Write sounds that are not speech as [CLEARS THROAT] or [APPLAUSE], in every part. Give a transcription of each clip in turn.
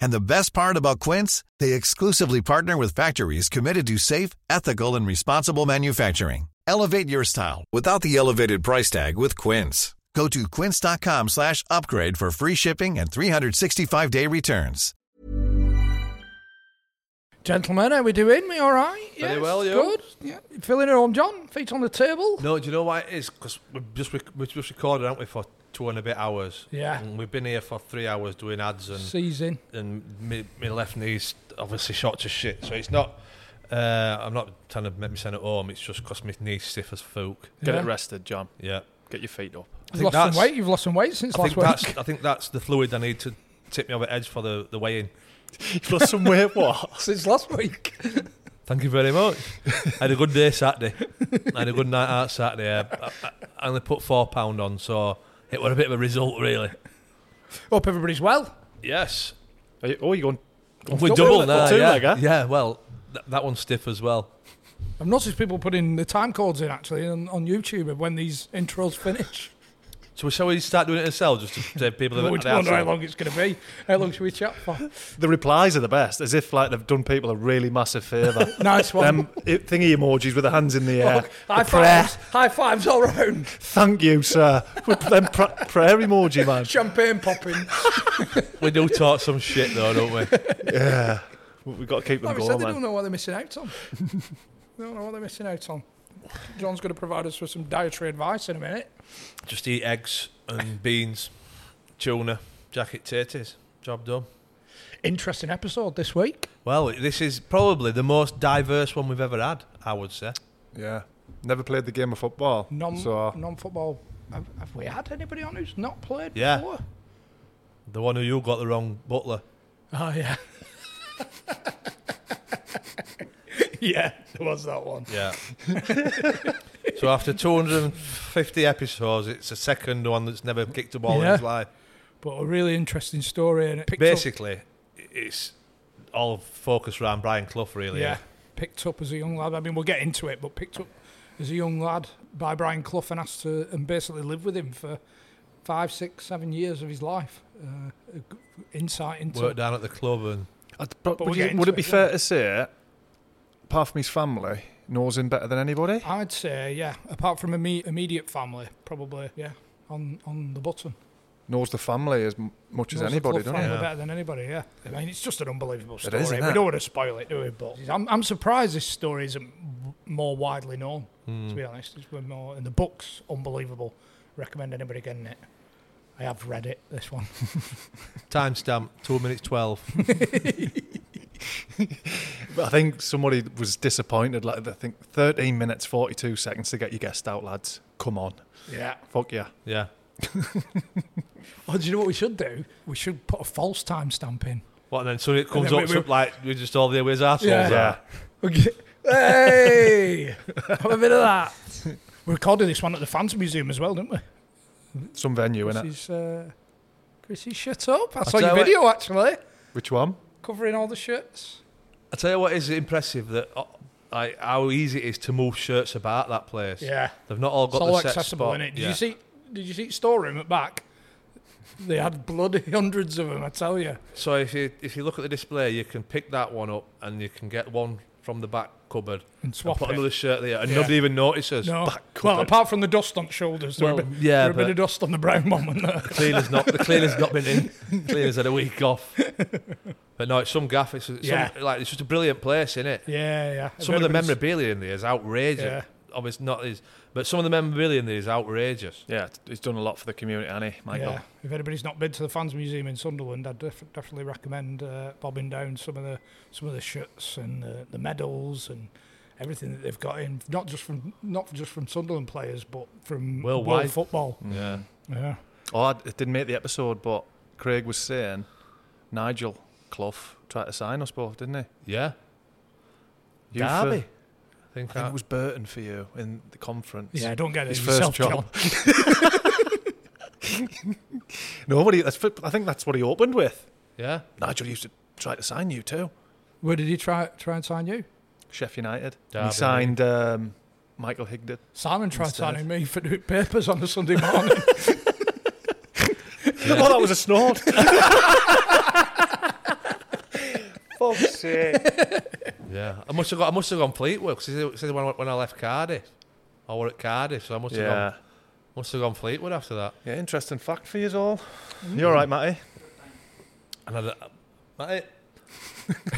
And the best part about Quince, they exclusively partner with factories committed to safe, ethical, and responsible manufacturing. Elevate your style without the elevated price tag with Quince. Go to quince.com slash upgrade for free shipping and 365-day returns. Gentlemen, how are we doing? We all right? Very well, yo. Good. Yeah. You feeling at home, John? Feet on the table? No, do you know why it is? Because we've just we've just recorded, haven't we, for two and a bit hours? Yeah. And we've been here for three hours doing ads, and Season. and my, my left knee's obviously shot to shit. So it's not. Uh, I'm not trying to make me send it home. It's just because my knee's stiff as folk. Get Yeah. it rested, John. Yeah. Get your feet up. I You've think lost some weight. You've lost some weight since I last think week. I think that's the fluid I need to tip me over the edge for the the weigh-in. [LAUGHS] You've lost some weight, what? [LAUGHS] since last week. Thank you very much. I had a good day Saturday. I had a good night out Saturday. I, I, I only put four pound on, so it was a bit of a result, really. Hope everybody's well. Yes. Are you, oh, you're going. We double double now, two yeah. legger? Yeah, well, th- that one's stiff as well. I've noticed people putting the time codes in actually on, on YouTube of when these intros finish. So shall we start doing it ourselves, just to save people we the don't know how long it's going to be. How long should we chat for? The replies are the best, as if like they've done people a really massive favour. [LAUGHS] Nice one. Them i- thingy emojis with the hands in the air. Oh, high The prayer. fives. High fives all round. Thank you, sir. With them pr- prayer emoji, man. [LAUGHS] Champagne popping. [LAUGHS] We do talk some shit though, don't we? Yeah. We've got to keep them Like we going, said, they man. don't know what they're missing out on. they don't know what they're missing out on. John's going to provide us with some dietary advice in a minute. Just eat eggs and [COUGHS] beans, tuna, jacket taties. Job done. Interesting episode this week. Well, this is probably the most diverse one we've ever had, I would say. Yeah. Never played the game of football. Non so non football. Have, have we had anybody on who's not played Yeah. before? The one who you got the wrong butler. Oh yeah. [LAUGHS] [LAUGHS] yeah, there was that one. Yeah. [LAUGHS] so after 250 episodes, it's the second one that's never kicked a ball in his life. But a really interesting story and it picked Basically, it's all focused around Brian Clough, really. yeah, picked up as a young lad. I mean, we'll get into it, but picked up as a young lad by Brian Clough and asked to and basically lived with him for five, six, seven years of his life. Uh, insight into Worked down at the club and I'd- But we'll would, you- would it it, be yeah. fair to say apart from his family, knows him better than anybody. I'd say, yeah. Apart from imme- immediate family, probably, yeah. On on the button. Knows the family as m- much as Knows the anybody, club doesn't family he? better than anybody, yeah. I mean, it's just an unbelievable story. is, isn't we it? don't want to spoil it, do we? But I'm, I'm surprised this story isn't w- more widely known, Hmm. to be honest. It's been more, and the book's unbelievable. Recommend anybody getting it. I have read it, this one. [LAUGHS] timestamp, 2 minutes 12. [LAUGHS] [LAUGHS] But I think somebody was disappointed. Like I think 13 minutes 42 seconds to get your guest out, lads. Come on, yeah. fuck yeah. yeah. [LAUGHS] Oh, do you know what we should do? We should put a false timestamp in. What, and then so it comes up we- something like we're just all there with his assholes. Yeah. are. [LAUGHS] Okay. Hey! have a bit of that. We recorded this one at the Fans Museum as well, didn't we? Some venue in it. Chrissy's, uh, Chrissy, shut up. I saw your you what- video, actually, Which one? Covering all the shirts. I tell you what is impressive that uh, like how easy it is to move shirts about that place. Yeah. They've not all It's got all the set spot. Did yeah. you see? Did you see storeroom at back? They had bloody hundreds of them. I tell you. So if you if you look at the display, you can pick that one up and you can get one from the back cupboard And swap put it. another shirt there, and Yeah. nobody even notices. No. Well, apart from the dust on the shoulders, there Well, a bit, yeah, a bit of dust on the brown one. there? cleaner's not the cleaner's not been in. [LAUGHS] The Cleaner's had a week off. But no, it's some gaff. It's some, Yeah. like it's just a brilliant place, isn't it? yeah, yeah. Some of the memorabilia in there is outrageous. Yeah. obviously not his, but some of the memorabilia in there is outrageous. Yeah, he's done a lot for the community, hasn't he, Michael? Yeah, if anybody's not been to the Fans Museum in Sunderland, I'd def- definitely recommend uh, bobbing down some of the some of the shirts and the, the medals and everything that they've got in, not just from not just from Sunderland players, but from Worldwide. world football. Yeah. Yeah, Oh, I it didn't make the episode, but Craig was saying Nigel Clough tried to sign us both, didn't he? Yeah. You Derby. For- I think, I think it was Burton for you in the conference. yeah. Don't get it His yourself, first John. job. [LAUGHS] Nobody. That's, I think that's what he opened with. yeah. Nigel used to try to sign you too. Where did he try try and sign you? Sheffield United. Derby, he signed um, Michael Higdon. Simon tried Instead. signing me for doing papers on a Sunday morning. [LAUGHS] Oh, that was a snort. [LAUGHS] Oh, Fuck's [LAUGHS] sake. Yeah. I must have got. I must have gone Fleetwood because it said when, I- when I left Cardiff, I were at Cardiff, so I must have Yeah. gone. Must have gone Fleetwood after that. Yeah, interesting fact for you all. Mm. You all right, Matty? And I, mate,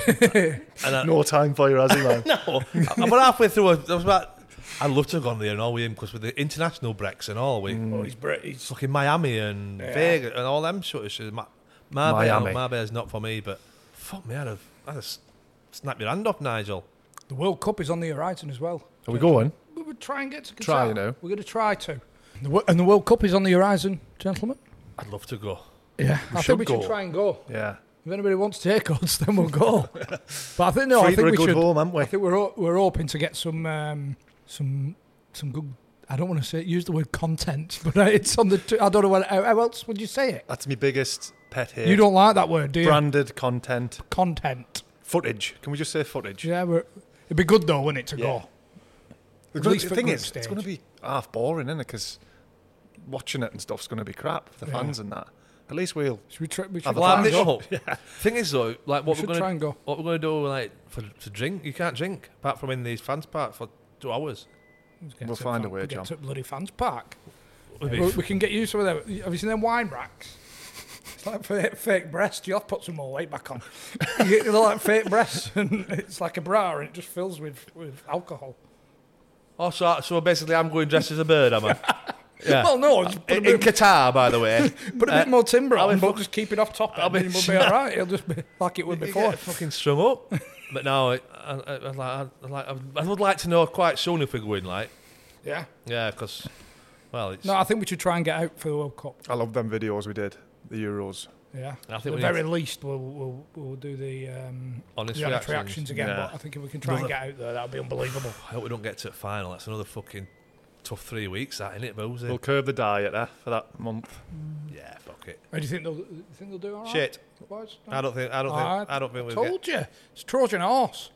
[LAUGHS] and I, No time for you, has he, man? [LAUGHS] no, I- about halfway through, I was about. I'd love to have gone there and all with him because with the international breaks and all, we mm. oh, he's British. fucking Miami and Vegas and all them sort of shit. Ma- Marbella, Miami. Marbella's not for me, but fuck me, I'd have, I'd have s- snapped your hand off, Nigel. The World Cup is on the horizon as well. Are we going? We would try and get to Qatar. Try, you know. We're going to try to. The, wo- and the World Cup is on the horizon, gentlemen. I'd love to go. Yeah, I should think we go. should try and go. Yeah. If anybody wants to take us, [LAUGHS] then we'll go. [LAUGHS] but I think no, I Free think for a we good should. home, haven't we? I think we're ho- we're hoping to get some um, some some good. I don't want to say use the word content, [LAUGHS] but uh, it's on the. T- I don't know what. How, how else would you say it? That's my biggest pet hate. You don't like that word, do you? Branded content. Content. Footage. Can we just say footage? Yeah, we're, it'd be good though, wouldn't it, to Yeah. go? The, At least the for thing group is, it's stage. going to be half boring, isn't it? Because watching it and stuff's going to be crap for the Yeah. fans and that. At least we'll. Should we try? We should Have a try Land and it go. [LAUGHS] up. Thing is though, like what We we are try gonna and go. what we're gonna do like for to drink. You can't drink apart from in these fans park for two hours. Let's get We'll to find fan- a way, get John. to bloody fans park. Would We, we can get used to them. Have you seen them wine racks? It's like fake, fake breast. You have to put some more weight back on. [LAUGHS] you get like fake breasts, [LAUGHS] and it's like a bra, and it just fills with, with alcohol. Oh, so, so basically, I'm going dressed as a bird, am I? [LAUGHS] Yeah. Well, no, just put a in, in Qatar, by the way. put a bit uh, more timber I'll on, be but fuck- just keep it off top, I'll and be- then we'll be all right. It'll just be like it was You before. get fucking strung up. but no, I, I, I, I'd like, I'd I would like to know quite soon if we're going, like, Yeah. yeah, because, well, it's. No, I think we should try and get out for the World Cup. I love them videos we did, the Euros. Yeah. I At the very to- least, we'll, we'll, we'll do the, um, Honest the honest reactions. reactions again. Yeah. But I think if we can try and get out there, that'll be unbelievable. I hope we don't get to the final. That's another fucking tough three weeks, that, innit, Boozy? We'll curb the diet there for that month. yeah, fuck it. How do you think they'll, you think they'll do all right? Shit. Boys? I don't think, I don't think, I don't think we'll told get. you. It's Trojan horse.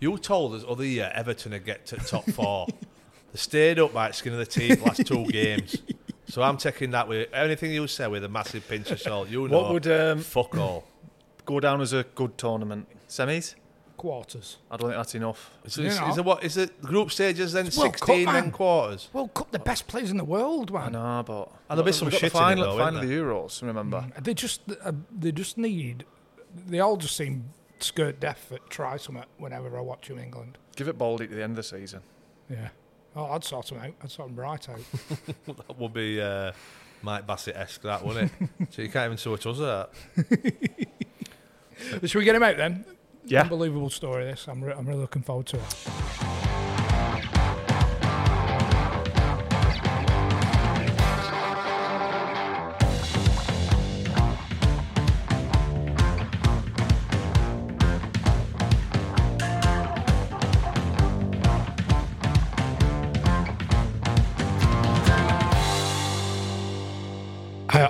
You told us other year Everton would get to top four. [LAUGHS] they stayed up by the skin of the teeth last two games. [LAUGHS] So I'm taking that with anything you say with a massive pinch of salt. You know, What would um, fuck all. go down as a good tournament? Semis? Quarters. I don't think that's enough. So is, know. is it what is it? Group stages then It's World Cup, sixteen, man. then quarters. World Cup, the best players in the world, I man. know, but And there'll be We've some got shit the in it final, though, final isn't the Euros. Remember? They just, uh, they just need. They all just seem skirt deaf at try something whenever I watch them in England. Give it Baldy to the end of the season. Yeah. Oh, I'd sort them out. I'd sort them right out. [LAUGHS] That would be uh, Mike Bassett esque, that wouldn't it? [LAUGHS] so you can't even sort us that. Should we get him out then? Yeah. Unbelievable story. This. I'm. Re- I'm really looking forward to it.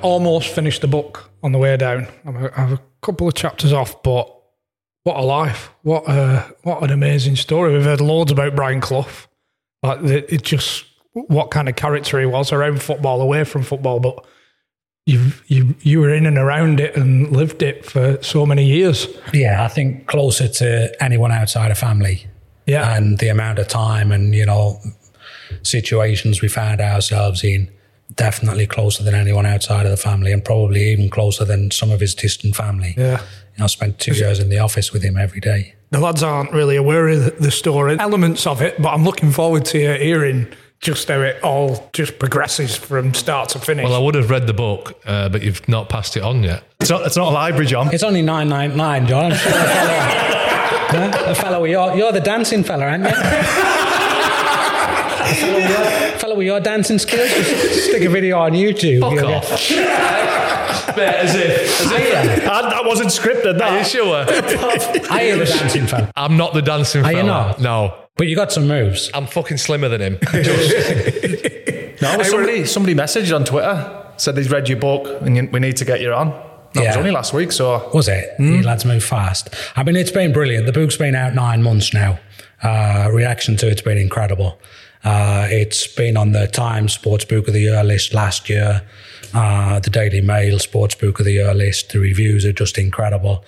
Almost finished the book on the way down. I'm a, I have a couple of chapters off, but what a life! What a what an amazing story. We've heard loads about Brian Clough. Like the, it just what kind of character he was around football, away from football, but you you you were in and around it and lived it for so many years. Yeah, I think closer to anyone outside of family. Yeah. And the amount of time and, you know, situations we found ourselves in definitely closer than anyone outside of the family, and probably even closer than some of his distant family. Yeah. You know, I spent two years in the office with him every day. The lads aren't really aware of the- the story, elements of it, but I'm looking forward to hearing just how it all just progresses from start to finish. Well, I would have read the book, uh, but you've not passed it on yet. It's not, it's not a library, John. It's only nine nine nine, John. I'm sure the fellow, [LAUGHS] Huh? the fellow with your, you're the dancing fella, aren't you? [LAUGHS] The fellow with your, fellow with your dancing skills. Just [LAUGHS] stick a video on YouTube. Fuck You'll off. [LAUGHS] get- as if. As if Yeah. That, that wasn't scripted. are you That. sure? [LAUGHS] I am a dancing fan. I'm not the dancing Are fella. you not? No. But you got some moves. I'm fucking slimmer than him. No, but somebody, somebody messaged on Twitter said they'd read your book and you, we need to get you on. That was only last week, so Was it? You lads move fast. I mean, it's been brilliant. The book's been out nine months now. Uh, reaction to it's been incredible. Uh, it's been on the Times Sports Book of the Year list last year, uh, the Daily Mail Sports Book of the Year list. The reviews are just incredible.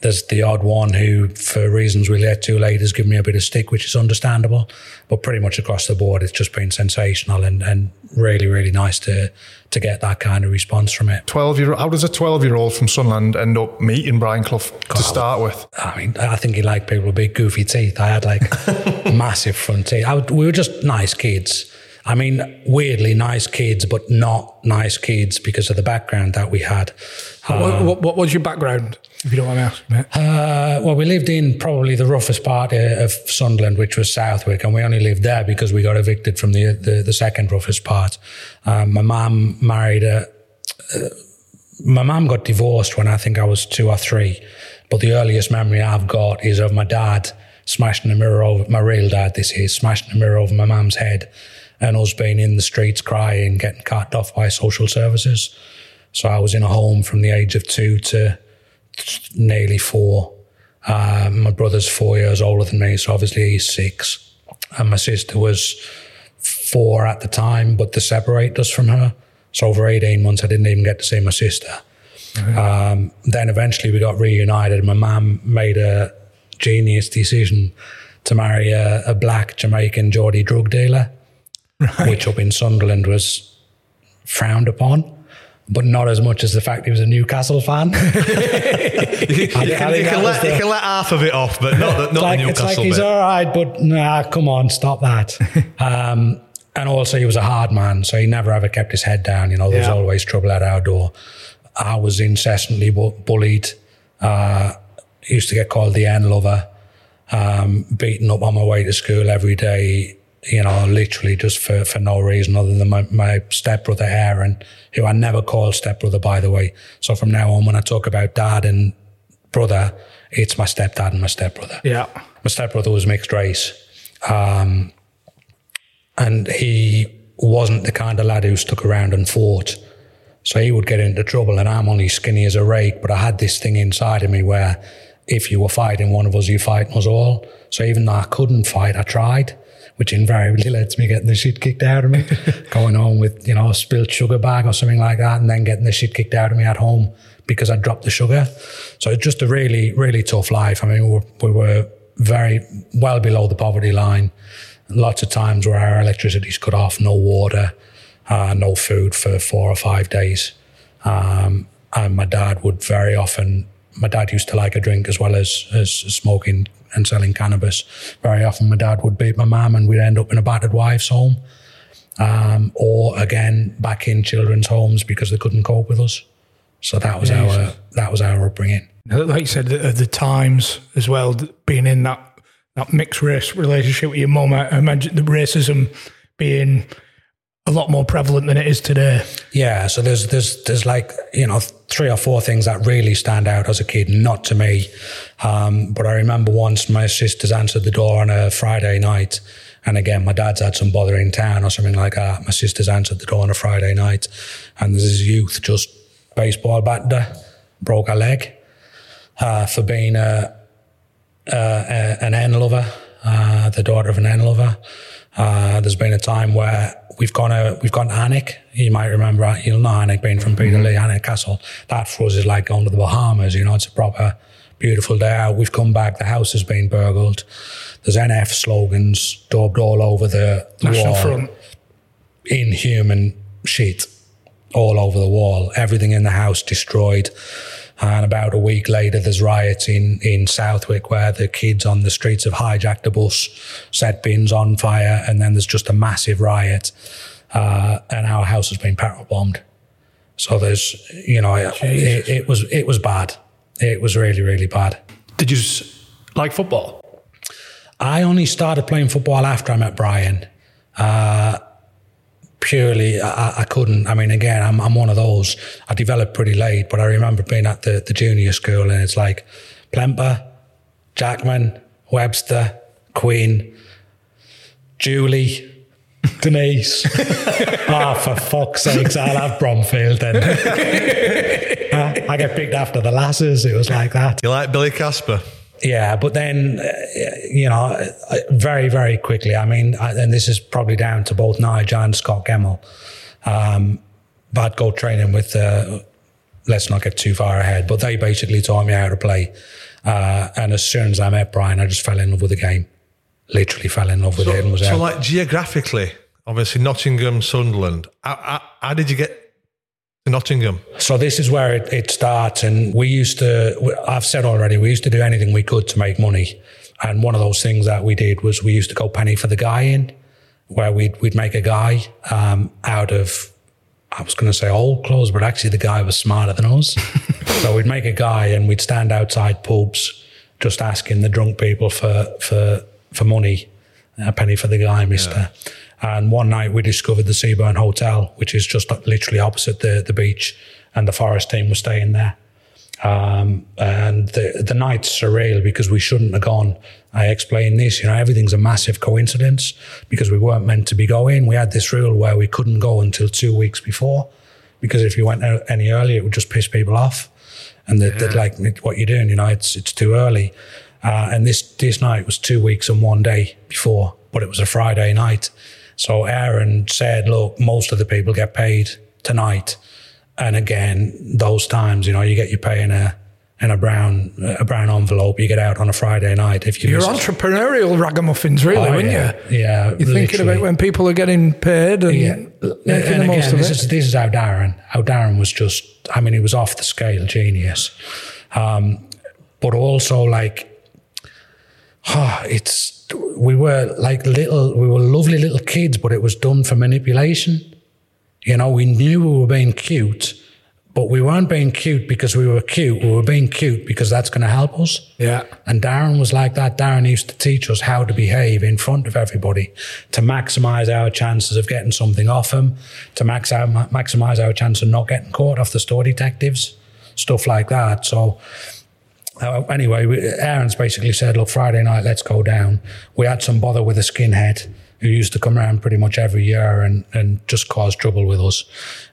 There's the odd one who, for reasons we'll get to later, has given me a bit of stick, which is understandable. But pretty much across the board, it's just been sensational and, and really, really nice to to get that kind of response from it. 12 year How does a 12 year old from Sunderland end up meeting Brian Clough to start with? I mean, I think he liked people with big, goofy teeth. I had like [LAUGHS] massive front teeth. I would, we were just nice kids. I mean, weirdly nice kids, but not nice kids because of the background that we had. what, what, what was your background, if you don't mind me asking? Uh, well, we lived in probably the roughest part of Sunderland, which was Southwick, and we only lived there because we got evicted from the the, the second roughest part. Um, my mum married a. Uh, my mum got divorced when I think I was two or three, but the earliest memory I've got is of my dad smashing a mirror over my real dad. This is smashing a mirror over my mum's head, and us being in the streets crying, getting carted off by social services. So I was in a home from the age of two to nearly four. Uh, my brother's four years older than me, so obviously he's six. And my sister was four at the time, but they separated us from her. So for 18 months, I didn't even get to see my sister. Um, then eventually we got reunited. My mum made a genius decision to marry a, a black Jamaican Geordie drug dealer, which up in Sunderland was frowned upon. But not as much as the fact he was a Newcastle fan. [LAUGHS] You can, you can, let, you can let half of it off, but not the, not like, the it's Newcastle like he's all right, but nah, come on, stop that. [LAUGHS] um, and also, he was a hard man, so he never ever kept his head down. You know, there was Yeah. always trouble at our door. I was incessantly bu- bullied. Uh, used to get called the N lover, um, beaten up on my way to school every day. You know, literally just for, for no reason other than my, my stepbrother Aaron, who I never called stepbrother, by the way. So from now on, when I talk about dad and brother, it's my stepdad and my stepbrother Yeah. my stepbrother was mixed race. Um, and he wasn't the kind of lad who stuck around and fought. So he would get into trouble, and I'm only skinny as a rake, but I had this thing inside of me where if you were fighting one of us, you fighting us all. So even though I couldn't fight, I tried, which invariably led to me getting the shit kicked out of me, [LAUGHS] going home with, you know, a spilled sugar bag or something like that, and then getting the shit kicked out of me at home because I dropped the sugar. So it's just a really, really tough life. I mean, we were, we were very well below the poverty line. Lots of times where our electricity's cut off, no water, uh, no food for four or five days. Um, and my dad would very often, my dad used to like a drink as well as, as smoking and selling cannabis. Very often my dad would beat my mum and we'd end up in a battered wife's home. Um, or again, back in children's homes because they couldn't cope with us. So that was our, that was our upbringing. Like you said, at the times as well, being in that, that mixed race relationship with your mum, I imagine the racism being a lot more prevalent than it is today. Yeah, so there's there's there's like you know three or four things that really stand out as a kid, not to me, um, but I remember once my sisters answered the door on a Friday night, and again my dad's had some bother in town or something like that. My sisters answered the door on a Friday night, and this youth just baseball batted her, broke a leg uh, for being a, a, an N lover, uh, the daughter of an N lover. Uh, there's been a time where we've gone a, we've gone to Alnwick. You might remember, you'll know Alnwick being from Peterlee, Alnwick Castle. That for us is like going to the Bahamas. You know, it's a proper beautiful day out. We've come back. The house has been burgled. There's NF slogans daubed all over the, the National wall Front. inhuman shit all over the wall. Everything in the house destroyed. And about a week later, there's riots in, in Southwick where the kids on the streets have hijacked a bus, set bins on fire, and then there's just a massive riot. Uh, and our house has been petrol bombed. So there's, you know, it, it was it was bad. It was really really bad. Did you like football? I only started playing football after I met Brian. Uh, purely, I, I couldn't. I mean, again, I'm, I'm one of those. I developed pretty late, but I remember being at the, the junior school and it's like Plemper, Jackman, Webster, Queen, Julie, [LAUGHS] Denise. oh, [LAUGHS] for fuck's sakes, I'll have Bromfield then. [LAUGHS] Uh, I get picked after the lasses. It was like that. You like Billy Casper? Yeah, but then, uh, you know, uh, very, very quickly, I mean, I, and this is probably down to both Nigel and Scot Gemmill. Um, but I'd go training with, uh, let's not get too far ahead, but they basically taught me how to play. Uh, and as soon as I met Brian, I just fell in love with the game. Literally fell in love with it and was so out. like geographically, obviously Nottingham, Sunderland. How, how, how did you get Nottingham? So this is where it, it starts, and we used to. I've said already, we used to do anything we could to make money, and one of those things that we did was we used to go penny for the guy in, where we'd we'd make a guy um, out of. I was going to say old clothes, but actually the guy was smarter than us. [LAUGHS] so we'd make a guy, and we'd stand outside pubs, just asking the drunk people for for for money, a penny for the guy, Mister. And one night we discovered the Seaburn Hotel, which is just literally opposite the, the beach, and the Forest team was staying there. Um, and the the night's surreal because we shouldn't have gone. I explained this, you know, everything's a massive coincidence because we weren't meant to be going. We had this rule where we couldn't go until two weeks before because if you went out any earlier, it would just piss people off. And they'd, they'd like, what you're doing, you know, it's it's too early. Uh, and this this night was two weeks and one day before, but it was a Friday night. So Aaron said, look, most of the people get paid tonight. And again, those times, you know, you get your pay in a in a brown a brown envelope. You get out on a Friday night if you. You're entrepreneurial ragamuffins, really, Oh, aren't yeah. you? Yeah, You're thinking about when people are getting paid and Yeah. making and the most again, of this it. is this is how Darren, how Darren was just. I mean, he was off the scale genius, um, but also like, ah, it's we were like little, we were lovely little kids, but it was done for manipulation. You know, we knew we were being cute, but we weren't being cute because we were cute. We were being cute because that's going to help us. Yeah. And Darren was like that. Darren used to teach us how to behave in front of everybody to maximize our chances of getting something off him, to max maximize our chance of not getting caught off the store detectives, stuff like that. So, uh, anyway, we, Aaron's basically said, look, Friday night, let's go down. We had some bother with a skinhead who used to come around pretty much every year and, and just cause trouble with us.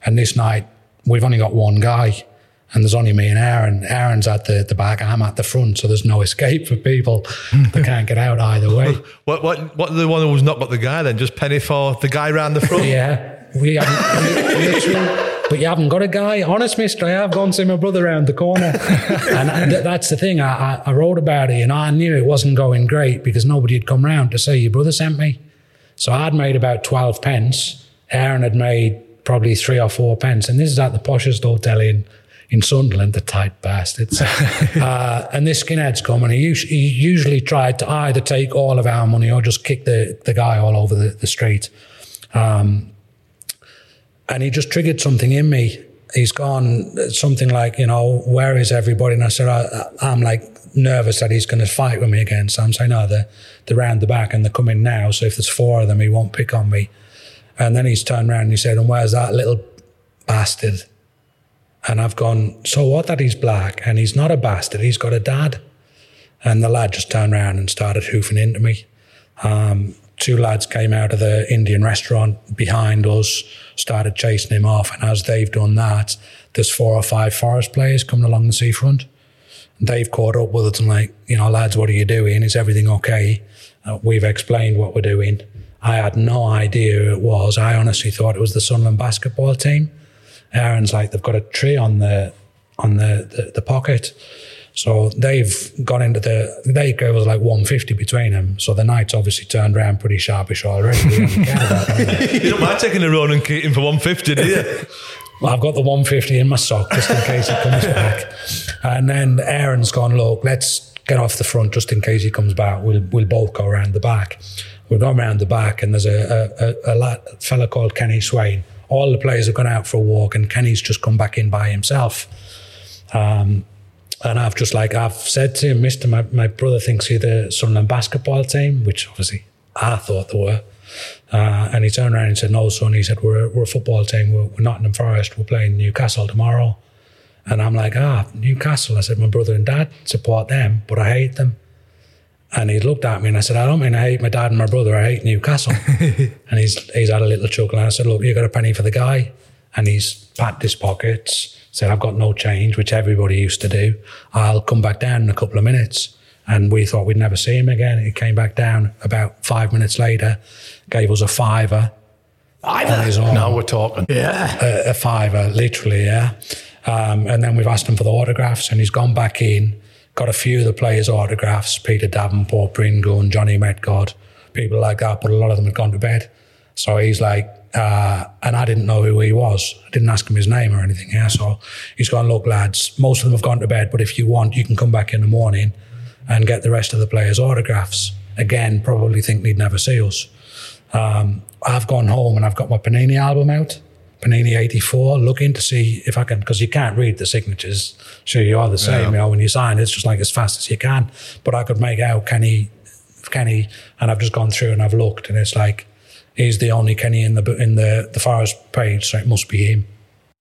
And this night, we've only got one guy. And there's only me and Aaron. Aaron's at the, the back, I'm at the front, so there's no escape for people [LAUGHS] that can't get out either way. [LAUGHS] What what what the one who's not got the guy then? Just penny for the guy round the front. Yeah, we haven't, we- literally. But you haven't got a guy. Honest, mister, I have gone to see my brother around the corner. [LAUGHS] and th- that's the thing. I, I, I wrote about it and I knew it wasn't going great because nobody had come round to say, your brother sent me. So I'd made about 12 pence. Aaron had made probably three or four pence. And this is at the poshest hotel in, in Sunderland, the tight bastards. [LAUGHS] uh, and this skinhead's come and he, he usually tried to either take all of our money or just kick the, the guy all over the, the street. Um, and he just triggered something in me. He's gone something like, you know, where is everybody? And I said, I, I'm like nervous that he's going to fight with me again. So I'm saying, no, they're, they're round the back and they're coming now. So if there's four of them, he won't pick on me. And then he's turned around and he said, and where's that little bastard? And I've gone, so what that he's black and he's not a bastard, he's got a dad. And the lad just turned around and started hoofing into me. Um, two lads came out of the Indian restaurant behind us, started chasing him off. And as they've done that, there's four or five forest players coming along the seafront. And they've caught up with us and like, you know, lads, what are you doing? Is everything okay? Uh, we've explained what we're doing. I had no idea who it was. I honestly thought it was the Sunderland basketball team. Aaron's like, they've got a tree on the on the, the, the pocket. So they've gone into the, they gave us like 150 between them. So the night's obviously turned around pretty sharpish already. We haven't cared about that. [LAUGHS] You don't mind taking a Ronan Keating for 150, do you? Well, I've got the 150 in my sock just in case he comes [LAUGHS] back. And then Aaron's gone, look, let's get off the front just in case he comes back. We'll, we'll both go around the back. We've gone around the back and there's a, a, a, a lad, a fella called Kenny Swain. All the players have gone out for a walk and Kenny's just come back in by himself. Um, and I've just like, I've said to him, Mister, my, my brother thinks you're the Sunderland basketball team, which obviously I thought they were. Uh, and he turned around and said, No, son. He said, We're, we're a football team. We're, we're Nottingham Forest. We're playing Newcastle tomorrow. And I'm like, Ah, Newcastle. I said, My brother and dad support them, but I hate them. And he looked at me and I said, I don't mean I hate my dad and my brother. I hate Newcastle. [LAUGHS] and he's, he's had a little chuckle. And I said, Look, you got a penny for the guy? And he's packed his pockets, said, I've got no change, which everybody used to do. I'll come back down in a couple of minutes. And we thought we'd never see him again. He came back down about five minutes later, gave us a fiver. On his own Now we're talking. a, a fiver, literally, yeah. Um, and then we've asked him for the autographs, and he's gone back in, got a few of the players' autographs Peter Davenport, Bryn Gunn, Johnny Metgod, people like that, but a lot of them had gone to bed. So he's like, uh, and I didn't know who he was. I didn't ask him his name or anything, yeah. So he's gone, look, lads, most of them have gone to bed, but if you want, you can come back in the morning and get the rest of the players' autographs. Again, probably think they'd never see us. Um, I've gone home and I've got my Panini album out, Panini 84, looking to see if I can, because you can't read the signatures. Sure, you are the same, you know, when you sign, it's just like as fast as you can. But I could make out Kenny, Kenny, and I've just gone through and I've looked, and it's like, he's the only Kenny in the in the, the Forest page, so it must be him.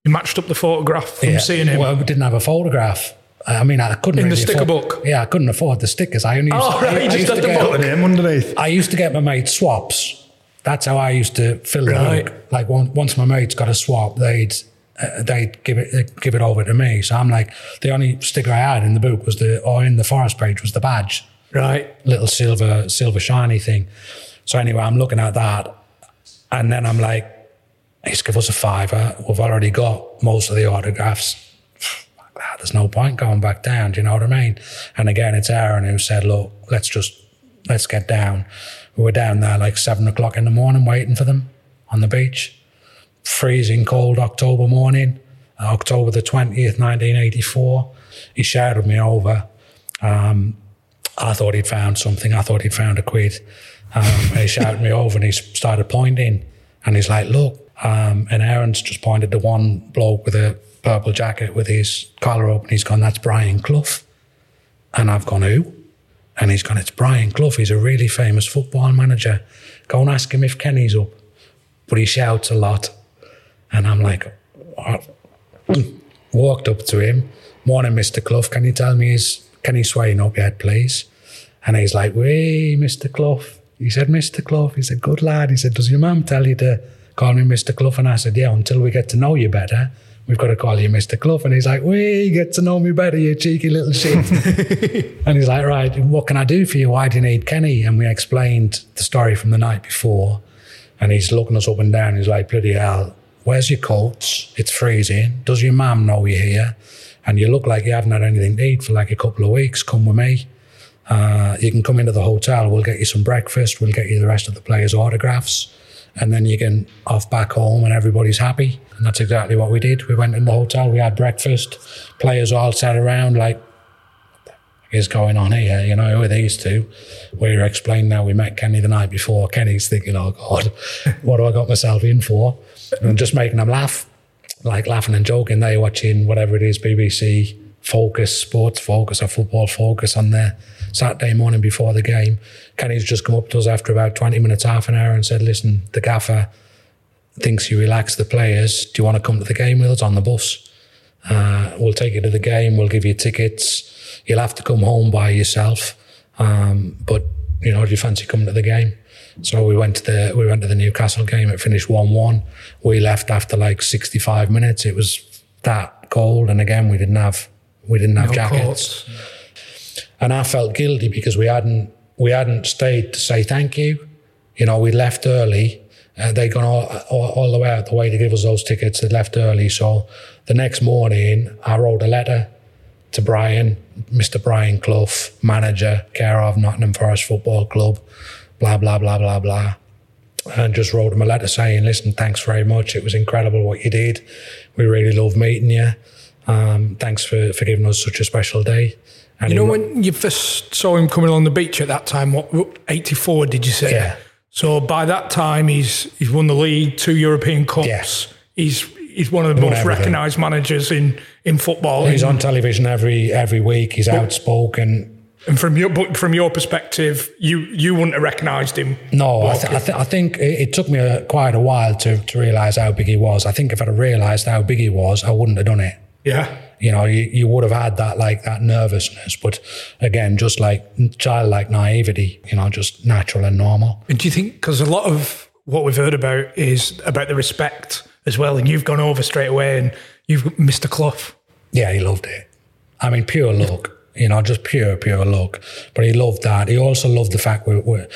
You matched up the photograph from seeing him. Well, we didn't have a photograph. I mean, I couldn't In the sticker afford- book? Yeah, I couldn't afford the stickers. I only used, Oh, right, I, you I just had to the get, the name underneath. I used to get my mate swaps. That's how I used to fill it Right. book. Like one, once my mates got a swap, they'd uh, they'd give it uh, give it over to me. So I'm like, the only sticker I had in the book was the or in the forest page was the badge, Right. little silver silver shiny thing. So anyway, I'm looking at that, and then I'm like, he's give us a fiver. We've already got most of the autographs. There's no point going back down. Do you know what I mean? And again, it's Aaron who said, "Look, let's just let's get down." We were down there like seven o'clock in the morning, waiting for them on the beach. Freezing cold October morning, uh, October the twentieth, nineteen eighty-four. He shouted me over. Um, I thought he'd found something. I thought he'd found a quid. Um, he shouted me over and he started pointing. And he's like, look. Um, and Aaron's just pointed to one bloke with a purple jacket with his collar up. And he's gone, that's Brian Clough. And I've gone, who? And he's gone, it's Brian Clough. He's a really famous football manager. Go and ask him if Kenny's up. But he shouts a lot. And I'm like, what? [CLEARS THROAT] walked up to him. Morning, Mr. Clough. Can you tell me is Kenny Swain up yet, please? And he's like, Way, Mr. Clough. He said, Mr. Clough. He said, Good lad. He said, Does your mum tell you to call me Mr. Clough? And I said, Yeah, until we get to know you better, we've got to call you Mr. Clough. And he's like, we get to know me better, you cheeky little shit. [LAUGHS] and he's like, Right, what can I do for you? Why do you need Kenny? And we explained the story from the night before. And he's looking us up and down. He's like, bloody hell, where's your coats? It's freezing. Does your mum know you're here? And you look like you haven't had anything to eat for like a couple of weeks. Come with me. Uh, you can come into the hotel. We'll get you some breakfast. We'll get you the rest of the players' autographs. And then you can off back home and everybody's happy. And that's exactly what we did. We went in the hotel. We had breakfast. Players all sat around like, is going on here? You know, who are these two? We were explaining now we met Kenny the night before. Kenny's thinking, oh God, [LAUGHS] what have I got myself in for? And just making them laugh, like laughing and joking. They watching whatever it is, BBC Focus, Sports Focus, or Football Focus on their Saturday morning before the game. Kenny's just come up to us after about 20 minutes, half an hour, and said, listen, the gaffer thinks you relax the players. Do you want to come to the game with us on the bus? Uh, we'll take you to the game. We'll give you tickets. You'll have to come home by yourself. Um, but you know, do you fancy coming to the game? So we went to the we went to the Newcastle game. It finished one one. We left after like sixty five minutes. It was that cold, and again we didn't have we didn't have No jackets. coats. And I felt guilty because we hadn't we hadn't stayed to say thank you. You know, we left early. Uh, they gone all, all, all the way out the way to give us those tickets. They left early. So the next morning, I wrote a letter to Brian, Mr. Brian Clough, manager, care of Nottingham Forest Football Club, blah, blah, blah, blah, blah. And just wrote him a letter saying, listen, thanks very much. It was incredible what you did. We really love meeting you. Um, thanks for, for giving us such a special day. And You know he- when you first saw him coming along the beach at that time, what, 84 did you say? Yeah. So by that time, he's he's won the league, two European Cups. Yes. He's he's one of the Won most everything. recognised managers in, in football. He's on television every every week. He's outspoken. and from your but from your perspective, you you wouldn't have recognised him. No, I, th- I, th- I think it, it took me a, quite a while to, to realise how big he was. I think if I'd have realised how big he was, I wouldn't have done it. yeah. You know, you, you would have had that like that nervousness, but again, just like childlike naivety. You know, just natural and normal. And do you think because a lot of what we've heard about is about the respect as well, and you've gone over straight away, and you've Mr. Clough. Yeah, he loved it. I mean, pure luck, you know, just pure, pure luck. But he loved that. He also loved the fact we're, we're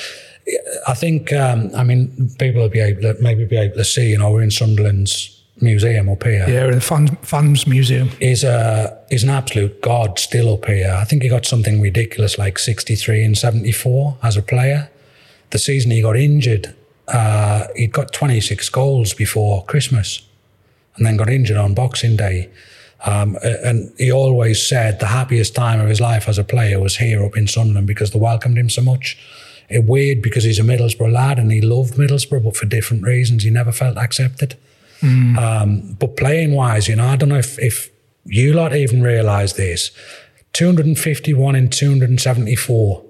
I think, um, I mean, people will be able to maybe be able to see, you know, we're in Sunderland's museum up here. Yeah, in the fans, fans museum. is a, he's an absolute god still up here. I think he got something ridiculous like 63 and 74 as a player. The season he got injured, uh, he'd got 26 goals before Christmas and then got injured on Boxing Day. Um, and he always said the happiest time of his life as a player was here up in Sunderland because they welcomed him so much. It weird because he's a Middlesbrough lad and he loved Middlesbrough, but for different reasons, he never felt accepted. Um, but playing wise, you know, I don't know if, if you lot even realise this 251 in 274.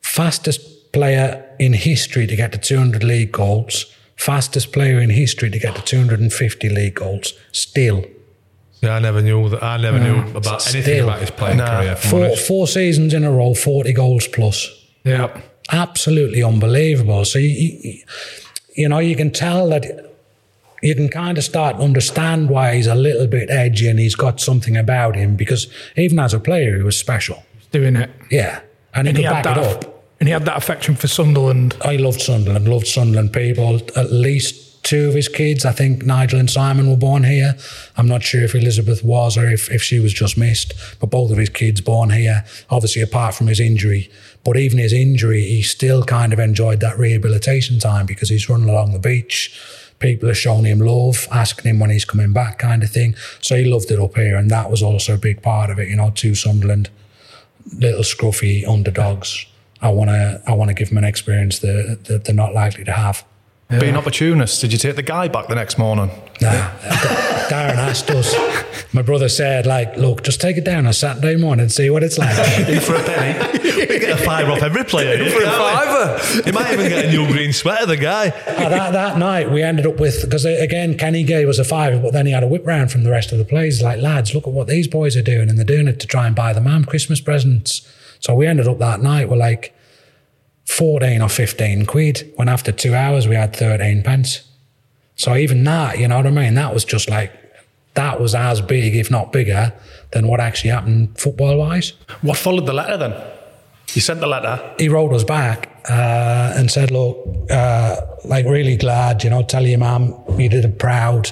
Fastest player in history to get to 200 league goals. Fastest player in history to get to 250 league goals. Still. Yeah, I never knew that. I never knew about anything about his playing Nah. career. Four, four seasons in a row, 40 goals plus. Yeah. absolutely unbelievable. So you, you, you know, you can tell that you can kind of start to understand why he's a little bit edgy and he's got something about him because even as a player, he was special. Doing it. Yeah, and, And he he could had back it that. up. And he had that affection for Sunderland. I loved Sunderland, loved Sunderland people. At least two of his kids, I think Nigel and Simon were born here. I'm not sure if Elizabeth was or if, if she was just missed, but both of his kids born here, obviously apart from his injury. But even his injury, he still kind of enjoyed that rehabilitation time because he's running along the beach. People are showing him love, asking him when he's coming back, kind of thing. So he loved it up here, and that was also a big part of it. You know, to Sunderland, little scruffy underdogs. I want to, I want to give them an experience that, that they're not likely to have. Being opportunist, did you take the guy back the next morning? Nah, Darren asked us. My brother said, like, look, just take it down on Saturday morning and see what it's like. [LAUGHS] for a penny. We get a five off every player. For a fiver. You might even get a new green sweater, the guy. Uh, that, that night we ended up with because again Kenny gave us a five, but then he had a whip round from the rest of the players. Like lads, look at what these boys are doing, and they're doing it to try and buy the mum Christmas presents. So we ended up that night We're like fourteen or fifteen quid. When after two hours we had thirteen pence. So even that, you know what I mean? That was just like that was as big, if not bigger, than what actually happened football wise. What followed the letter then? You sent the letter. he wrote us back uh, and said, "Look, uh, like really glad, you know, tell your mum you did it proud.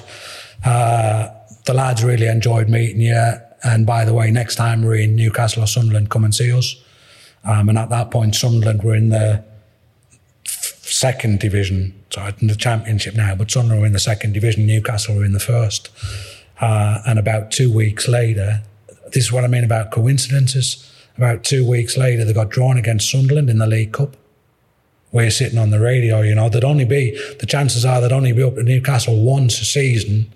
Uh, the lads really enjoyed meeting you. And by the way, next time we're in Newcastle or Sunderland, come and see us." Um, and at that point, Sunderland were in the second division, so in the championship now, but Sunderland were in the second division. Newcastle were in the first. Uh, and about two weeks later, this is what I mean about coincidences. About two weeks later, they got drawn against Sunderland in the League Cup. We're sitting on the radio, you know, there'd only be, the chances are they'd only be up at Newcastle once a season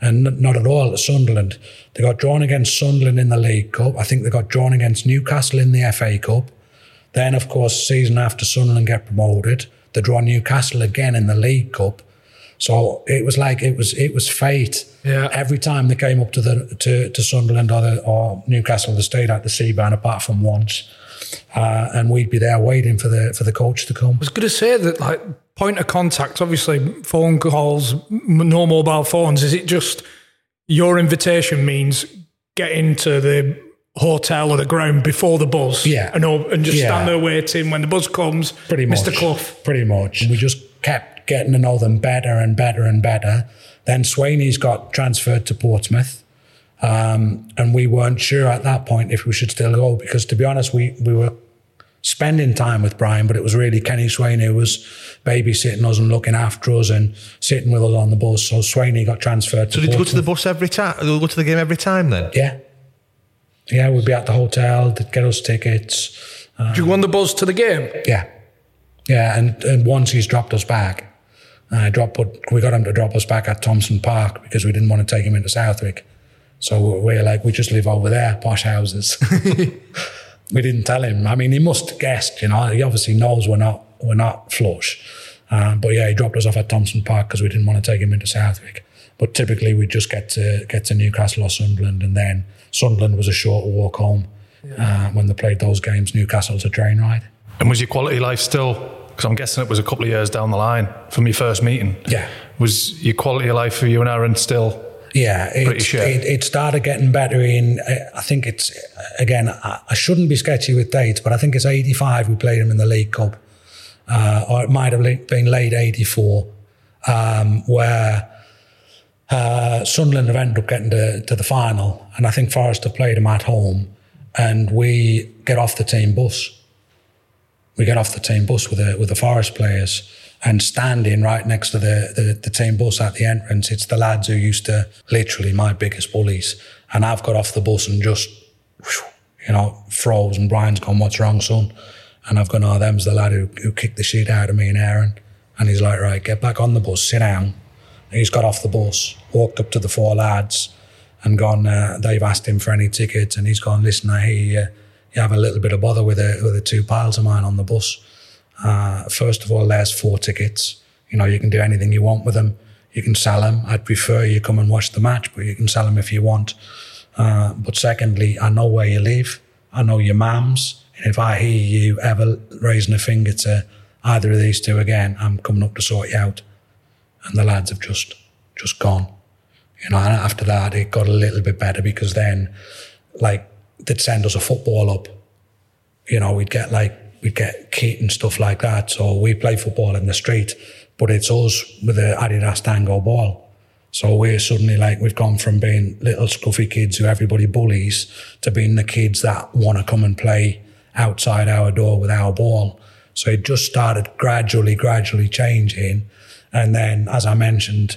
and not at all at Sunderland. They got drawn against Sunderland in the League Cup. I think they got drawn against Newcastle in the FA Cup. Then, of course, season after Sunderland get promoted, they draw Newcastle again in the League Cup. So it was like it was it was fate. Yeah. Every time they came up to the to, to Sunderland or, the, or Newcastle, they stayed at the Seaburn apart from once, uh, and we'd be there waiting for the for the coach to come. I was going to say that, like, point of contact, obviously, phone calls, no mobile phones. Is it just your invitation means getting to the hotel or the ground before the buzz? Yeah. And, and just Yeah. stand there waiting when the buzz comes. Pretty much, Mr. Clough. Pretty much. We just kept getting to know them better and better and better. Then Swainey's got transferred to Portsmouth. Um, and we weren't sure at that point if we should still go because, to be honest, we, we were spending time with Brian, but it was really Kenny Swain who was babysitting us and looking after us and sitting with us on the bus. So Swainey got transferred So to did you go to the bus every time? Go to the game every time then? Yeah. Yeah, we'd be at the hotel, they'd get us tickets. Do you want the bus to the game? Yeah. Yeah, and, and once he's dropped us back, uh, drop, but we got him to drop us back at Thompson Park because we didn't want to take him into Southwick. So we're like, we just live over there, posh houses. [LAUGHS] [LAUGHS] we didn't tell him. I mean, he must have guessed, you know. He obviously knows we're not we're not flush. Um, but yeah, he dropped us off at Thompson Park because we didn't want to take him into Southwick. But typically, we just get to get to Newcastle or Sunderland, and then Sunderland was a short walk home uh, when they played those games. Newcastle's a train ride. And was your quality life still? Because I'm guessing it was a couple of years down the line from your first meeting. Yeah. Was your quality of life for you and Aaron still? Yeah, it, shit. it, it started getting better in, I think it's, again, I, I shouldn't be sketchy with dates, but I think it's 85 we played them in the League Cup. Uh, or it might have been late 84, um, where uh, Sunderland have ended up getting to, to the final. And I think Forest have played them at home. And we get off the team bus. We get off the team bus with the, with the Forest players and standing right next to the, the, the team bus at the entrance, it's the lads who used to literally my biggest bullies. And I've got off the bus and just, you know, froze. And Brian's gone, What's wrong, son? And I've gone, Oh, them's the lad who, who kicked the shit out of me and Aaron. And he's like, Right, get back on the bus, sit down. And he's got off the bus, walked up to the four lads and gone, uh, they've asked him for any tickets. And he's gone, Listen, I hear you, you have a little bit of bother with the, with the two pals of mine on the bus. Uh, first of all, there's four tickets. You know, you can do anything you want with them. You can sell them. I'd prefer you come and watch the match, but you can sell them if you want. Uh, but secondly, I know where you live. I know your mums. And if I hear you ever raising a finger to either of these two again, I'm coming up to sort you out. And the lads have just, just gone. You know, and after that, it got a little bit better because then, like, they'd send us a football up you know, we'd get like, we'd get kit and stuff like that. So we play football in the street, but it's us with the Adidas Tango ball. So we're suddenly like, we've gone from being little scruffy kids who everybody bullies to being the kids that want to come and play outside our door with our ball. So it just started gradually, gradually changing. And then, as I mentioned,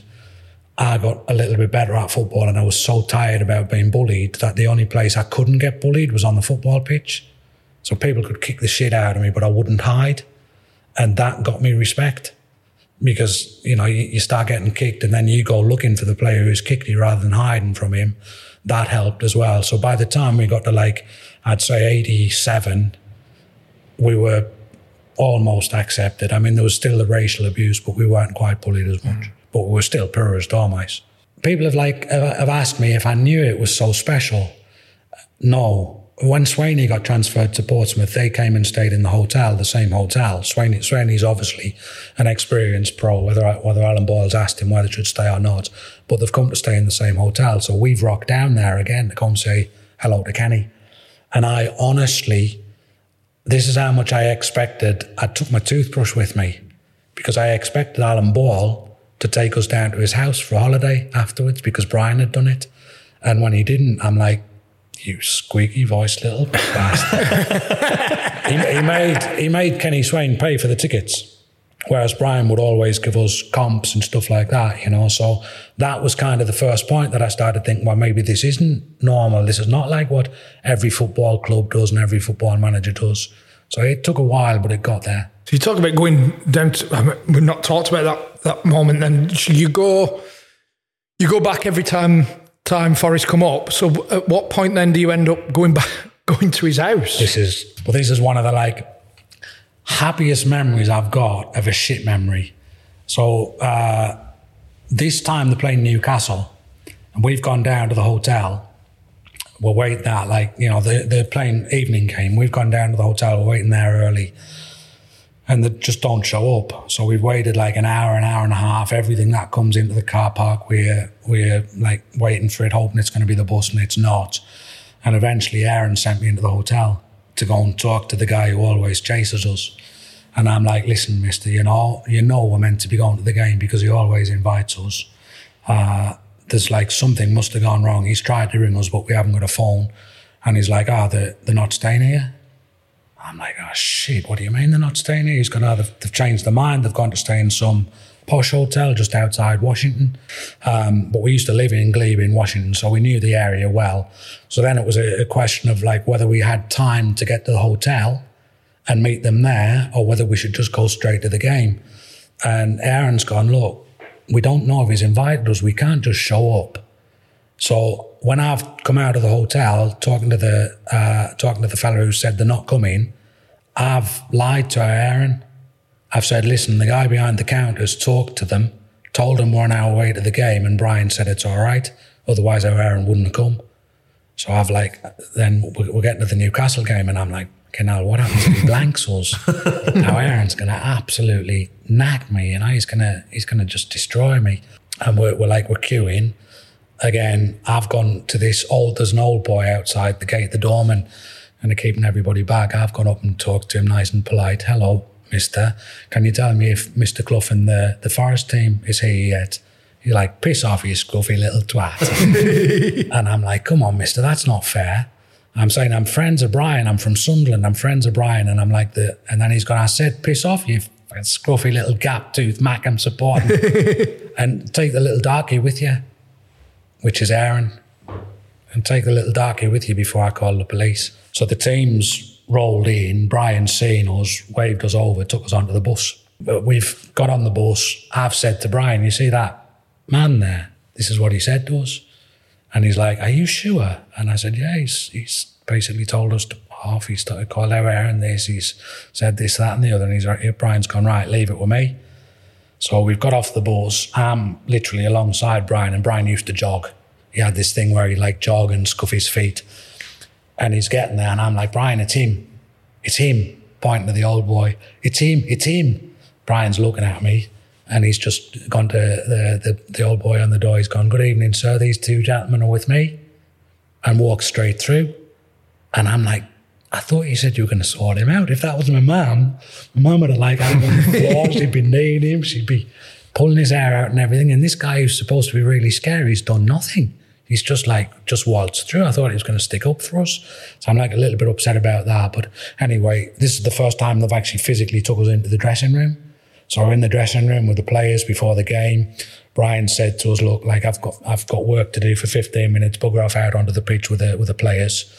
I got a little bit better at football and I was so tired about being bullied that the only place I couldn't get bullied was on the football pitch. So people could kick the shit out of me, but I wouldn't hide. And that got me respect because, you know, you, you start getting kicked and then you go looking for the player who's kicked you rather than hiding from him. That helped as well. So by the time we got to like, I'd say 87, we were almost accepted. I mean, there was still the racial abuse, but we weren't quite bullied as much. Mm. But we were still poor as dormice. People have like have asked me if I knew it was so special. No. When Swainey got transferred to Portsmouth, they came and stayed in the hotel, the same hotel. Swainey, Swainey's obviously an experienced pro, whether whether Alan Ball's asked him whether he should stay or not. But they've come to stay in the same hotel. So we've rocked down there again to come say hello to Kenny. And I honestly, this is how much I expected. I took my toothbrush with me because I expected Alan Ball to take us down to his house for a holiday afterwards because Brian had done it. And when he didn't, I'm like, you squeaky voiced little bastard. [LAUGHS] he, he made he made Kenny Swain pay for the tickets, whereas Brian would always give us comps and stuff like that, you know. So that was kind of the first point that I started thinking, well, maybe this isn't normal. This is not like what every football club does and every football manager does. So it took a while, but it got there. So you talk about going down to, I mean, we've not talked about that, that moment then. So you go, you go back every time, time Forest come up. So at what point then do you end up going back, [LAUGHS] going to his house? This is well, this is one of the like happiest memories I've got of a shit memory. So uh, this time they're playing Newcastle, and we've gone down to the hotel. We're waiting there, like you know, they're, they're playing evening game. We've gone down to the hotel. We're waiting there early, and they just don't show up. So we've waited like an hour, an hour and a half. Everything that comes into the car park, we're we're like waiting for it, hoping it's going to be the bus, and it's not. And eventually, Aaron sent me into the hotel to go and talk to the guy who always chases us. And I'm like, listen, mister, you know, you know we're meant to be going to the game because he always invites us. Uh, there's like something must have gone wrong. He's tried to ring us, but we haven't got a phone. And he's like, oh, they're, they're not staying here. I'm like, oh shit, what do you mean they're not staying here? He's gone, oh, they've, they've changed their mind. They've gone to stay in some posh hotel just outside Washington. Um, but we used to live in Glebe in Washington, so we knew the area well. So then it was a, a question of like whether we had time to get to the hotel and meet them there or whether we should just go straight to the game. And Aaron's gone, look, we don't know if he's invited us. We can't just show up. So when I've come out of the hotel talking to the uh, talking to the fellow who said they're not coming, I've lied to Aaron. I've said, listen, the guy behind the counter's talked to them, told them we're an hour away to the game, and Brian said it's all right. Otherwise, Aaron wouldn't have come. So I've like, then we're getting to the Newcastle game, and I'm like, okay, now what happens if he blanks us? [LAUGHS] now Aaron's to absolutely nag me, you know, he's to he's to just destroy me. And we're, we're like, we're queuing. Again, I've gone to this old, there's an old boy outside the gate, the doorman, and they're keeping everybody back. I've gone up and talked to him nice and polite. Hello, mister. Can you tell me if Mr. Clough and the, the Forest team is here yet? You're like, piss off, you scruffy little twat. [LAUGHS] and I'm like, come on, mister, that's not fair. I'm saying I'm friends of Brian. I'm from Sunderland. I'm friends of Brian. And I'm like the, and then he's gone, I said, piss off, you scruffy little gap tooth Mac I'm supporting. [LAUGHS] and take the little darkie with you, which is Aaron. And take the little darky with you before I call the police. So the teams rolled in. Brian seen us, waved us over, took us onto the bus. But we've got on the bus. I've said to Brian, you see that man there? This is what he said to us. And he's like, Are you sure? And I said, Yeah, he's, he's basically told us to off. He's started called our Aaron this. He's said this, that, and the other. And he's like, Brian's gone, Right, leave it with me. So we've got off the bus. I'm literally alongside Brian, and Brian used to jog. He had this thing where he like jog and scuff his feet. And he's getting there, and I'm like, Brian, it's him. It's him. Pointing to the old boy. It's him. It's him. Brian's looking at me, and he's just gone to the, the, the old boy on the door. He's gone, Good evening, sir. These two gentlemen are with me. And walked straight through. And I'm like, I thought you said you were going to sort him out. If that was my mum, my mum would have like had him on the floor. [LAUGHS] She'd be kneeing him. She'd be pulling his hair out and everything. And this guy who's supposed to be really scary, he's done nothing. He's just like just waltzed through. I thought he was going to stick up for us. So I'm like a little bit upset about that. But anyway, this is the first time they've actually physically took us into the dressing room. So we're in the dressing room with the players before the game. Brian said to us, "Look, like I've got I've got work to do for 15 minutes. Bugger off out onto the pitch with the with the players.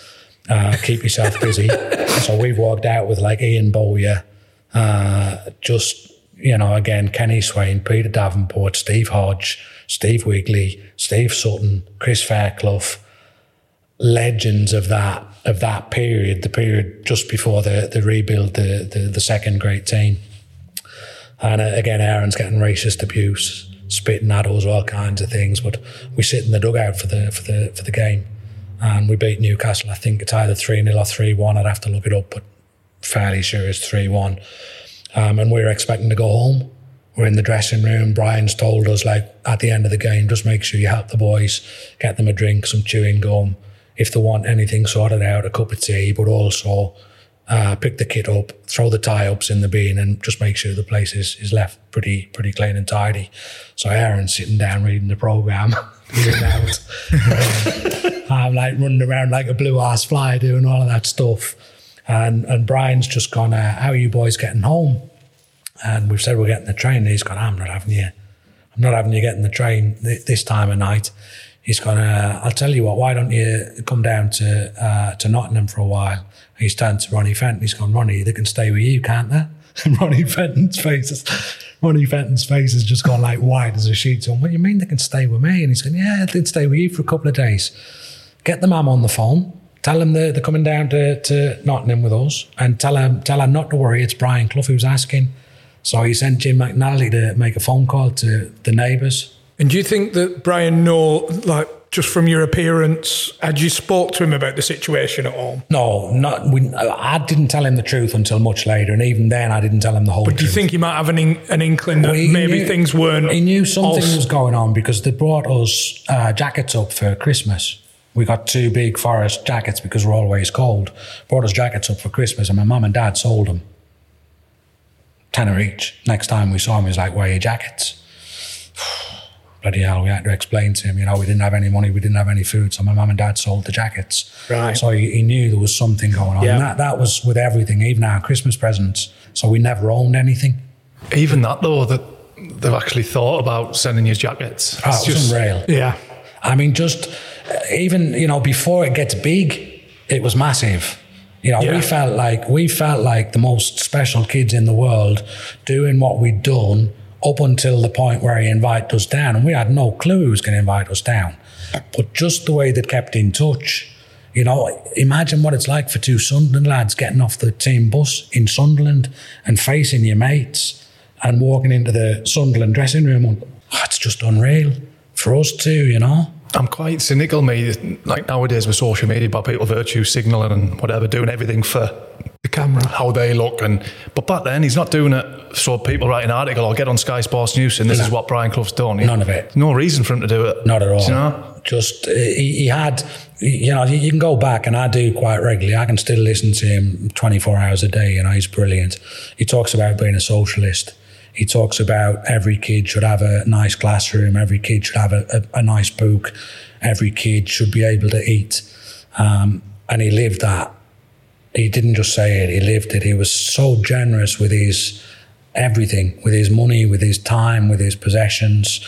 Uh, keep yourself busy." so we've walked out with like Ian Bowyer, uh, just you know, again Kenny Swain, Peter Davenport, Steve Hodge, Steve Wigley, Steve Sutton, Chris Fairclough, legends of that of that period, the period just before the the rebuild, the the, the second great team. And uh, again, Aaron's getting racist abuse, spitting at us, all kinds of things. But we sit in the dugout for the for the for the game, and we beat Newcastle. I think it's either three 0 or three one. I'd have to look it up, but fairly sure it's three one. Um, and we were expecting to go home. We're in the dressing room. Brian's told us like at the end of the game, just make sure you help the boys, get them a drink, some chewing gum, if they want anything sorted out, a cup of tea, but also uh, pick the kit up, throw the tie ups in the bin, and just make sure the place is, is left pretty pretty clean and tidy. So Aaron's sitting down reading the program. [LAUGHS] [LAUGHS] I'm like running around like a blue ass fly doing all of that stuff, and and Brian's just gone, uh, "How are you boys getting home?" And we've said we're getting the train. And he's gone, "I'm not having you. I'm not having you getting the train th- this time of night." He's gone, uh, I'll tell you what, why don't you come down to uh, to Nottingham for a while? He's turned to Ronnie Fenton. He's gone, Ronnie, they can stay with you, can't they? And [LAUGHS] Ronnie Fenton's face is, Ronnie Fenton's face has just gone like white as a sheet. So, what do you mean they can stay with me? And he's going, yeah, they'd stay with you for a couple of days. Get the mum on the phone. Tell them they're, they're coming down to, to Nottingham with us and tell her, tell her not to worry. It's Brian Clough who's asking. So he sent Jim McNally to make a phone call to the neighbours. And do you think that Brian know, like, just from your appearance, had you spoke to him about the situation at all? No, not. We, I didn't tell him the truth until much later, and even then, I didn't tell him the whole. But do you truth. think he might have an, in, an inkling that Well, maybe knew- things weren't? He knew something all- was going on because they brought us uh, jackets up for Christmas. We got two big forest jackets because we're always cold. Brought us jackets up for Christmas, and my mum and dad sold them. Tenner each. Next time we saw him, he was like, "Where are your jackets?" [SIGHS] bloody hell, we had to explain to him, you know, we didn't have any money, we didn't have any food. So my mum and dad sold the jackets. Right. So he, he knew there was something going on. Yeah. And that, that was with everything, even our Christmas presents. So we never owned anything. Even that though, that they've actually thought about sending you jackets. Oh, it was unreal. Yeah. I mean, just uh, even you know before it gets big, it was massive. You know, Yeah. we felt like we felt like the most special kids in the world, doing what we'd done up until the point where he invited us down, and we had no clue he was going to invite us down. But just the way they kept in touch, you know, imagine what it's like for two Sunderland lads getting off the team bus in Sunderland and facing your mates and walking into the Sunderland dressing room. Oh, it's just unreal for us too, you know. I'm quite cynical, me. Like nowadays with social media, about people virtue signaling and whatever, doing everything for The camera. how they look. And but back then, he's not doing it so people write an article or get on Sky Sports News and this is what Brian Clough's done. He- None of it. No reason for him to do it. Not at all. Do You know? Just uh, he, he had, you know, you can go back, and I do quite regularly. I can still listen to him 24 hours a day. You know, he's brilliant. He talks about being a socialist. He talks about every kid should have a nice classroom. Every kid should have a, a, a nice book. Every kid should be able to eat. Um, and he lived that. He didn't just say it; he lived it. He was so generous with his everything, with his money, with his time, with his possessions.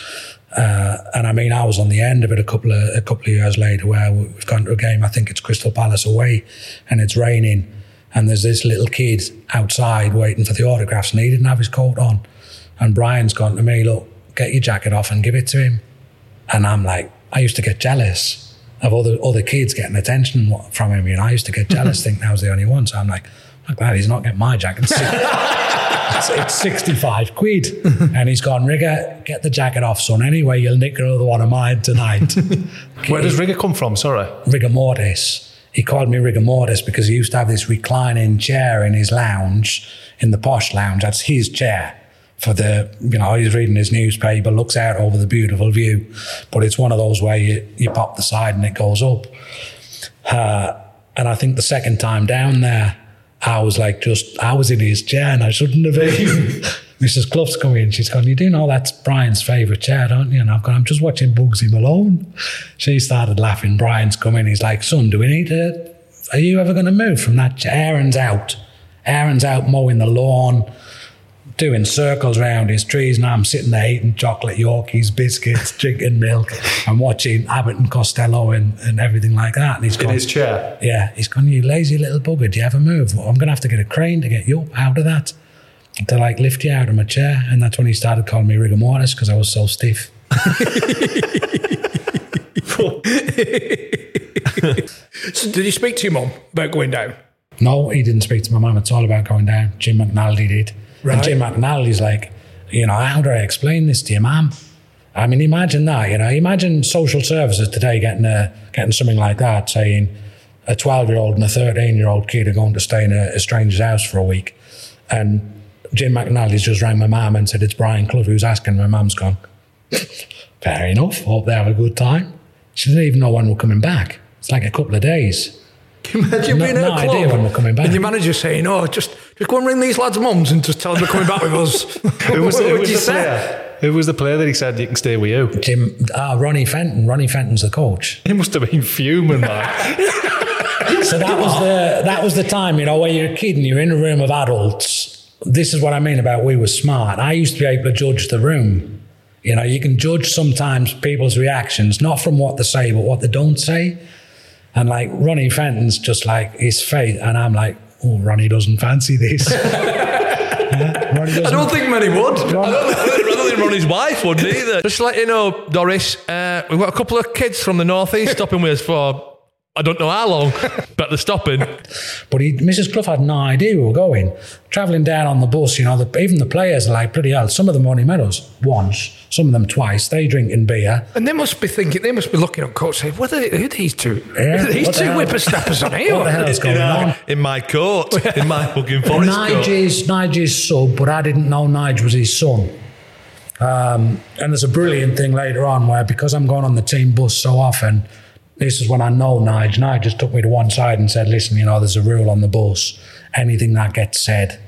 Uh, and I mean, I was on the end of it a couple of a couple of years later, where we've gone to a game. I think it's Crystal Palace away, and it's raining, and there's this little kid outside waiting for the autographs, and he didn't have his coat on. And Brian's gone to me, look, get your jacket off and give it to him. And I'm like, I used to get jealous of other other kids getting attention from him. You know, I used to get jealous, [LAUGHS] thinking I was the only one. So I'm like, I'm glad he's not getting my jacket. [LAUGHS] it's, it's 65 quid. [LAUGHS] and he's gone, Rigger, get the jacket off, son. Anyway, you'll nick another one of mine tonight. Where does Rigger come from? Sorry. rigor mortis. He called me rigor mortis because he used to have this reclining chair in his lounge, in the posh lounge. That's his chair for the, you know, he's reading his newspaper, looks out over the beautiful view. But it's one of those where you, you pop the side and it goes up. Uh, and I think the second time down there, I was like, just, I was in his chair and I shouldn't have been. Mrs. [LAUGHS] Clough's come in. She's gone, You do know that's Brian's favourite chair, don't you? And I've gone, I'm just watching Bugsy Malone. She started laughing. Brian's come in. He's like, Son, do we need to, are you ever going to move from that chair? Aaron's out. Aaron's out mowing the lawn, doing circles around his trees. And I'm sitting there eating chocolate Yorkies, biscuits, [LAUGHS] drinking milk, and watching Abbott and Costello and, and everything like that. And he's In gone, his chair. yeah, he's gone, you lazy little bugger, do you ever move? Well, I'm going to have to get a crane to get you up out of that, to like lift you out of my chair. And that's when he started calling me rigor mortis because I was so stiff. [LAUGHS] So did you speak to your mum about going down? No, he didn't speak to my mum. It's all about going down. Jim McNally did. Right. And Jim McNally's like, you know, how do I explain this to your mum? I mean, imagine that, you know, imagine social services today getting a, getting something like that, saying a 12 year old and a 13 year old kid are going to stay in a, a stranger's house for a week. And Jim McNally's just rang my mum and said, it's Brian Clough who's asking. My mum's gone, fair enough. Hope they have a good time. She didn't even know when we're coming back. It's like a couple of days. Can you imagine No- being at no a idea club when we're coming back. and your manager saying, "Oh, just just go and ring these lads' mums and just tell them they're coming back with us." [LAUGHS] Who was, what who would was you the say? player? Who was the player that he said you can stay with you? Jim, ah, Ronnie Fenton. Ronnie Fenton's the coach. He must have been fuming, man. [LAUGHS] So that was the that was the time, you know, where you're a kid and you're in a room of adults. This is what I mean about we were smart. I used to be able to judge the room. You know, you can judge sometimes people's reactions, not from what they say, but what they don't say. And like Ronnie Fenton's just like his face, and I'm like, oh, Ronnie doesn't fancy this. [LAUGHS] Yeah, I doesn't- don't think many would. I don't, I don't think Ronnie's wife would either. Just to let you know, Doris, uh, we've got a couple of kids from the northeast [LAUGHS] stopping with us for I don't know how long, [LAUGHS] but they're stopping. But he, Mrs. Clough had no idea we were going. Travelling down on the bus, you know, the, even the players are like, bloody hell, some of them only met us once, some of them twice. They drinking beer. And they must be thinking, they must be looking at coach saying, "What are, they, who are these two? Yeah, are [LAUGHS] these what the two hell? whippersnappers on here?" What the hell is going on? In my coat, in my fucking forest coat. Nigel's, Nigel's sub, but I didn't know Nigel was his son. Um, and there's a brilliant thing later on where because I'm going on the team bus so often, this is when I know Nige. Nige just took me to one side and said, listen, you know, there's a rule on the bus. Anything that gets said,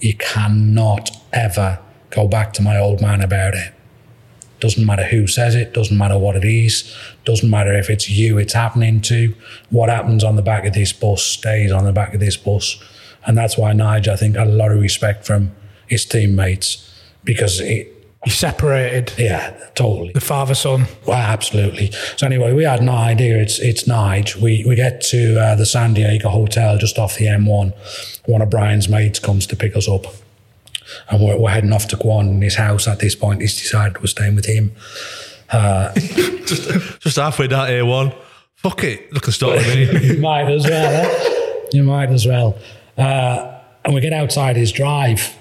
you cannot ever go back to my old man about it. Doesn't matter who says it, doesn't matter what it is, doesn't matter if it's you it's happening to. What happens on the back of this bus stays on the back of this bus. And that's why Nige, I think, had a lot of respect from his teammates because it, You separated yeah, totally. the father son. Well, absolutely. So anyway, we had no idea it's it's Nige. We we get to uh, the Sandiacre hotel just off the M1. One of Brian's mates comes to pick us up, and we're, we're heading off to Quarndon his house. At this point, he's decided we're staying with him. [LAUGHS] Just halfway down A1. Fuck it. Look at start with me. you might as well. eh? You might as well. Uh, and we get outside his drive.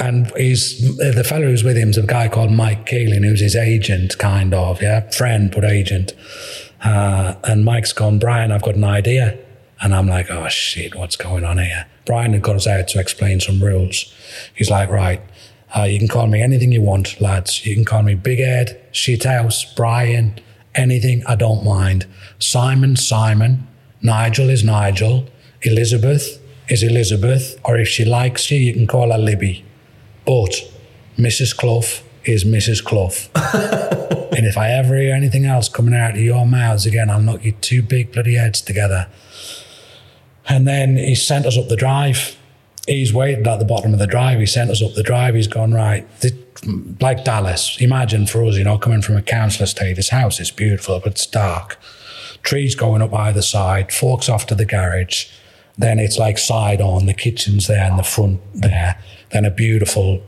And he's the fellow who's with him is a guy called Mike Keeling, who's his agent, kind of, yeah, friend but agent. Uh, and Mike's gone, Brian, I've got an idea. And I'm like, oh shit, what's going on here? Brian had got us out to explain some rules. He's like, right, uh, you can call me anything you want, lads. You can call me Big Ed, Shithouse, Brian, anything, I don't mind. Simon, Simon. Nigel is Nigel. Elizabeth is Elizabeth. Or if she likes you, you can call her Libby. But Mrs. Clough is Mrs. Clough. [LAUGHS] and if I ever hear anything else coming out of your mouths again, I'll knock you two big bloody heads together. And then he sent us up the drive. He's waited at the bottom of the drive. He sent us up the drive. He's gone, right, th- like Dallas. Imagine for us, you know, coming from a council estate, this house is beautiful, but it's dark. Trees going up either side, forks off to the garage. Then it's like side on, the kitchen's there and the front there. Then a beautiful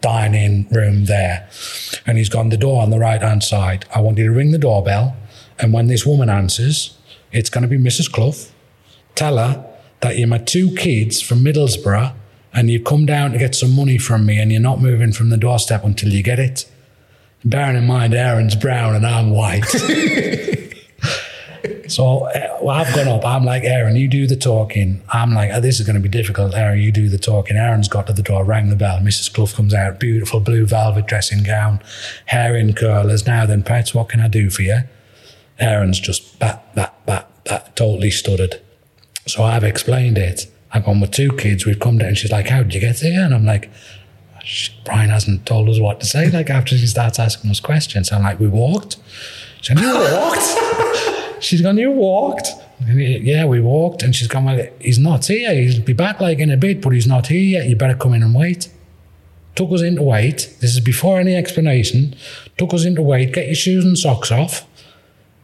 dining room there. And he's gone the door on the right hand side. I want you to ring the doorbell. And when this woman answers, it's going to be Mrs. Clough. Tell her that you're my two kids from Middlesbrough and you've come down to get some money from me and you're not moving from the doorstep until you get it. Bearing in mind, Aaron's brown and I'm white. [LAUGHS] so uh, well, I've gone up. I'm like, Aaron, you do the talking. I'm like, oh, this is going to be difficult. Aaron, you do the talking. Aaron's got to the door, rang the bell. Mrs. Clough comes out, beautiful blue velvet dressing gown, hair in curlers. Now then, Pets, what can I do for you? Aaron's just bat, bat, bat, bat, totally stuttered. So I've explained it. I've gone with two kids. We've come down. She's like, How did you get here? And I'm like, Brian hasn't told us what to say. Like, after she starts asking us questions, I'm like, We walked. She's gone, You walked? [LAUGHS] she's gone, You walked? He- yeah, we walked. And she's gone, Well, he's not here. He'll be back like in a bit, but he's not here yet. You better come in and wait. Took us in to wait. This is before any explanation. Took us in to wait. Get your shoes and socks off.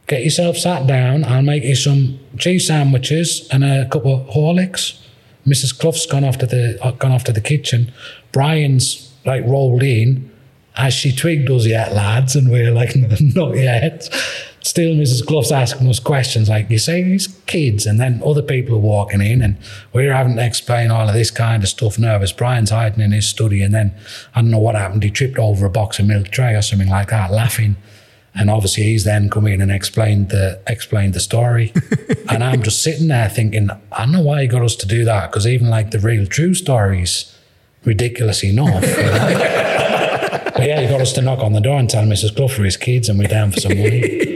Get yourself sat down. I'll make you some cheese sandwiches and a couple of Horlicks. Mrs. Clough's gone off to the uh, gone off to the kitchen. Brian's like rolled in. Has she twigged us yet, lads? And we're like, [LAUGHS] not yet. Still, Mrs. Clough's asking us questions like, you say these kids, and then other people are walking in, and we're having to explain all of this kind of stuff. Nervous. Brian's hiding in his study, and then I don't know what happened. He tripped over a box of milk tray or something like that, laughing. And obviously, he's then come in and explained the explained the story. [LAUGHS] and I'm just sitting there thinking, I don't know why he got us to do that because even like the real true stories, ridiculous enough. [LAUGHS] but yeah, he got us to knock on the door and tell Mrs. Clough for his kids, and we're down for some money. [LAUGHS]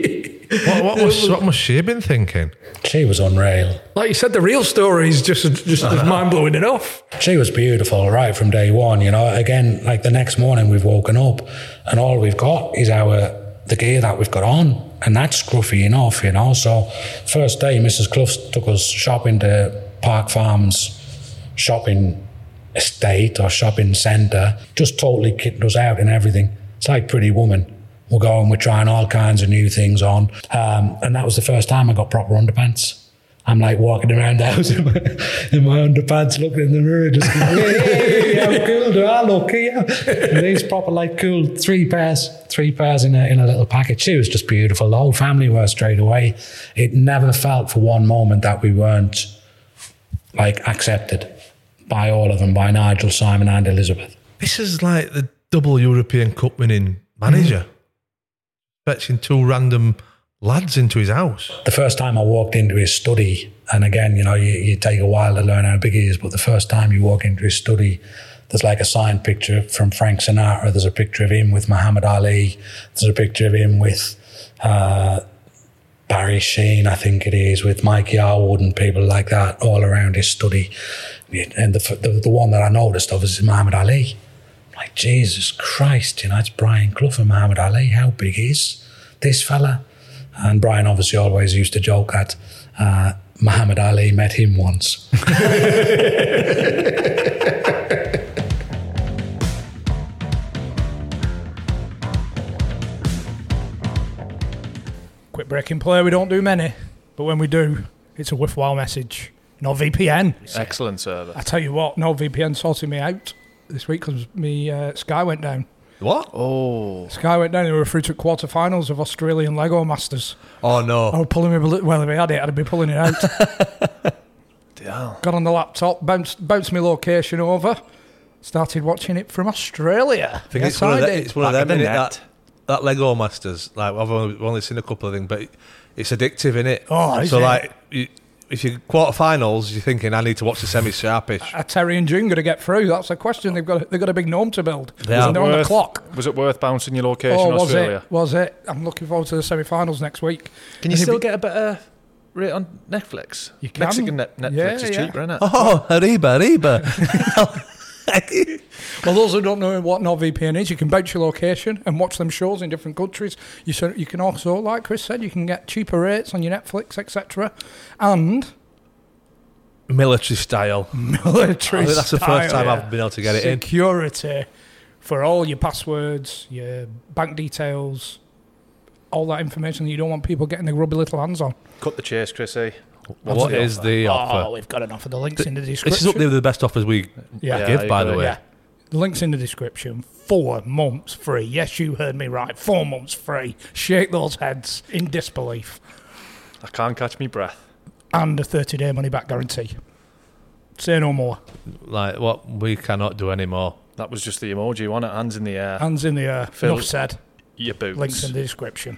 what, what, was, what must she have been thinking? She was unreal. Like you said, the real story is just just as [LAUGHS] mind blowing enough. She was beautiful right from day one. You know, again, like the next morning we've woken up and all we've got is our the gear that we've got on, and that's scruffy enough. You know, so first day Mrs. Clough took us shopping to Park Farms shopping estate or shopping centre, just totally kitted us out and everything. It's like Pretty Woman. We're going, we're trying all kinds of new things on, um, and that was the first time I got proper underpants. I'm like walking around the house [LAUGHS] in my, in my underpants, looking in the mirror, just going, hey, how cool do I look here? And these proper like cool three pairs, three pairs in a, in a little package. She was just beautiful. The whole family were straight away. It never felt for one moment that we weren't like accepted by all of them, by Nigel, Simon, and Elizabeth. This is like the double European Cup winning manager. Fetching two random lads into his house. The first time I walked into his study, and again, you know, you, you take a while to learn how big he is, but the first time you walk into his study, there's like a signed picture from Frank Sinatra. There's a picture of him with Muhammad Ali. There's a picture of him with uh, Barry Sheene, I think it is, with Mike Yarwood and people like that all around his study. And the, the, the one that I noticed of is Muhammad Ali. Like, Jesus Christ, you know, it's Brian Clough and Muhammad Ali. How big is this fella? And Brian obviously always used to joke that uh, Muhammad Ali met him once. [LAUGHS] Quick breaking play, we don't do many, but when we do, it's a worthwhile message. NordVPN. Excellent server. I tell you what, NordVPN sorted me out this week because me uh, Sky went down. What? Oh, Sky went down. They were through to quarterfinals of Australian Lego Masters. Oh no. I was pulling my bal- well, if I had it, I'd be pulling it out. [LAUGHS] damn. Got on the laptop, bounced, bounced my location over, started watching it from Australia. I think yes, it's one, I of the, it's one of them, in the. That, that Lego Masters, like I've only, only seen a couple of things, but it's addictive, innit? Oh, is so it? like, you, if you quarterfinals, you're thinking I need to watch the semi sharpish. Are Terry and June going to get through? That's the question. They've got they've got a big norm to build. They and are. they're on the clock. Was it worth bouncing your location, Oh, was Australia? it? Was it? I'm looking forward to the semi-finals next week. Can you And if still it- get a better rate on Netflix? You can. Mexican net- Netflix Yeah, is yeah. cheaper, isn't it? Oh, Arriba, Arriba. [LAUGHS] [LAUGHS] [LAUGHS] Well, those who don't know what NordVPN is, you can bounce your location and watch them shows in different countries. You so you can also, like Chris said, you can get cheaper rates on your Netflix, etc. And Military style. [LAUGHS] military. I think that's the first style time I've been able to get it in. Security for all your passwords, your bank details, all that information that you don't want people getting their grubby little hands on. Cut the chase, Chrissy. What the is offer? the Oh, we've got an offer. The links in the description. This is up there with the best offers we Yeah. give, Yeah, by the way. Yeah. The link's in the description. Four months free. Yes, you heard me right. Four months free. Shake those heads in disbelief. I can't catch me breath. And a 30 day money back guarantee. Say no more. Like what we cannot do anymore. That was just the emoji, wasn't it? Hands in the air. Hands in the air. Phil. Enough said. Your boots. Links in the description.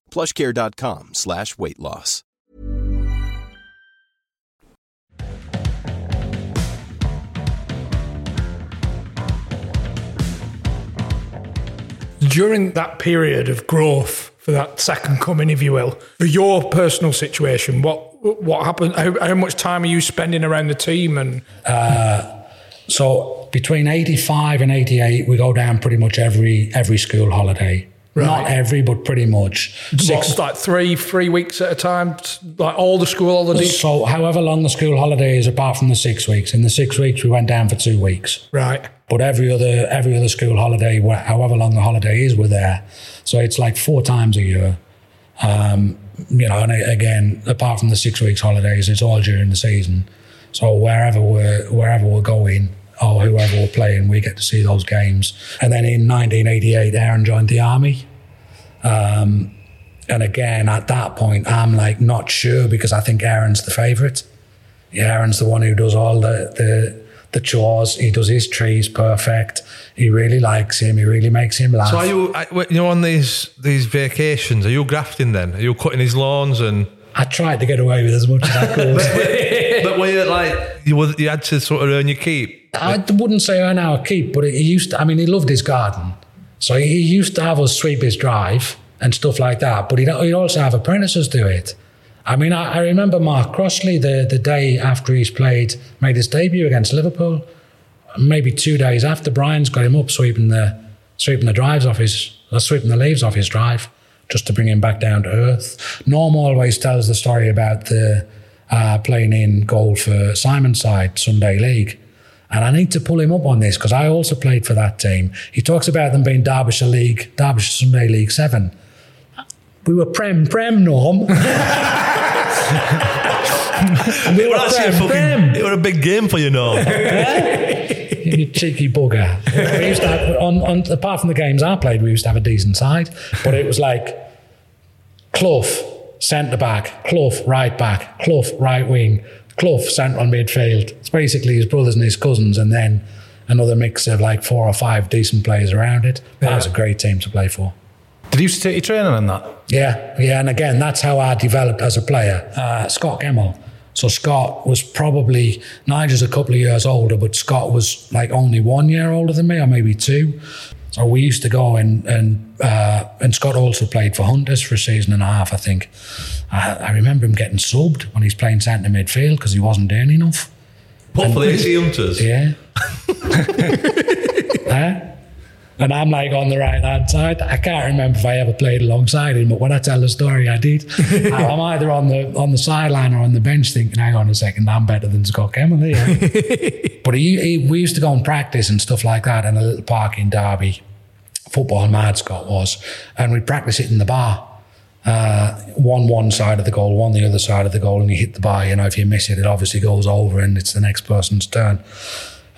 plushcare.com slash weight loss. During that period of growth, for that second coming, if you will, for your personal situation, what what happened? How, how much time are you spending around the team? And uh, So between 85 and 88, we go down pretty much every every school holiday. Not every, but pretty much. Six, like three, three weeks at a time, like all the school holidays. So however long the school holiday is, apart from the six weeks. In the six weeks, we went down for two weeks. Right. But every other every other school holiday, however long the holiday is, we're there. So it's like four times a year. Um, you know, and again, apart from the six weeks holidays, it's all during the season. So wherever we're wherever we're going whoever we're playing, we get to see those games. And then in 1988, Aaron joined the army. Um, and again, at that point, I'm like not sure because I think Aaron's the favourite. Aaron's the one who does all the, the the chores. He does his trees perfect. He really likes him. He really makes him laugh. So are you, I- you know, on these these vacations? Are you grafting then? Are you cutting his lawns and? I tried to get away with as much as I could. but were you like you, were, you had to sort of earn your keep? I wouldn't say earn our keep, but he used to, I mean, he loved his garden. So he used to have us sweep his drive and stuff like that, but he'd, he'd also have apprentices do it. I mean, I, I remember Mark Crossley the, the day after he's played, made his debut against Liverpool. Maybe two days after, Brian's got him up sweeping the sweeping the drives off his, uh, sweeping the leaves off his drive, just to bring him back down to earth. Norm always tells the story about the uh, playing in goal for Simonside Sunday League. And I need to pull him up on this because I also played for that team. He talks about them being Derbyshire League, Derbyshire Sunday League Seven. We were Prem Prem Norm. [LAUGHS] [LAUGHS] we were That's your Prem Prem. fucking, it was a big game for you now. [LAUGHS] You cheeky bugger. [LAUGHS] We used to have, on, on, apart from the games I played, we used to have a decent side, but it was like Clough, centre back, Clough, right back, Clough, right wing, Clough, central midfield. It's basically his brothers and his cousins, and then another mix of like four or five decent players around it. That was a great team to play for. Did you used to take your training on that? Yeah, yeah, and again, that's how I developed as a player. Uh, Scot Gemmill. So Scot was probably Nigel's a couple of years older, but Scot was like only one year older than me, or maybe two. So we used to go and and uh, and Scot also played for Hunters for a season and a half, I think. I, I remember him getting subbed when he's playing centre midfield because he wasn't doing enough. What for the AC Hunters? Yeah. [LAUGHS] Huh? And I'm like on the right hand side. I can't remember if I ever played alongside him, but when I tell the story, I did. [LAUGHS] I'm either on the on the sideline or on the bench thinking, hang on a second, I'm better than Scot Gemmill here. [LAUGHS] but he, he, we used to go and practice and stuff like that in a little park in Derby. Football mad Scot was. And we'd practice it in the bar. Uh, one one side of the goal, one the other side of the goal, and you hit the bar. You know, if you miss it, it obviously goes over and it's the next person's turn.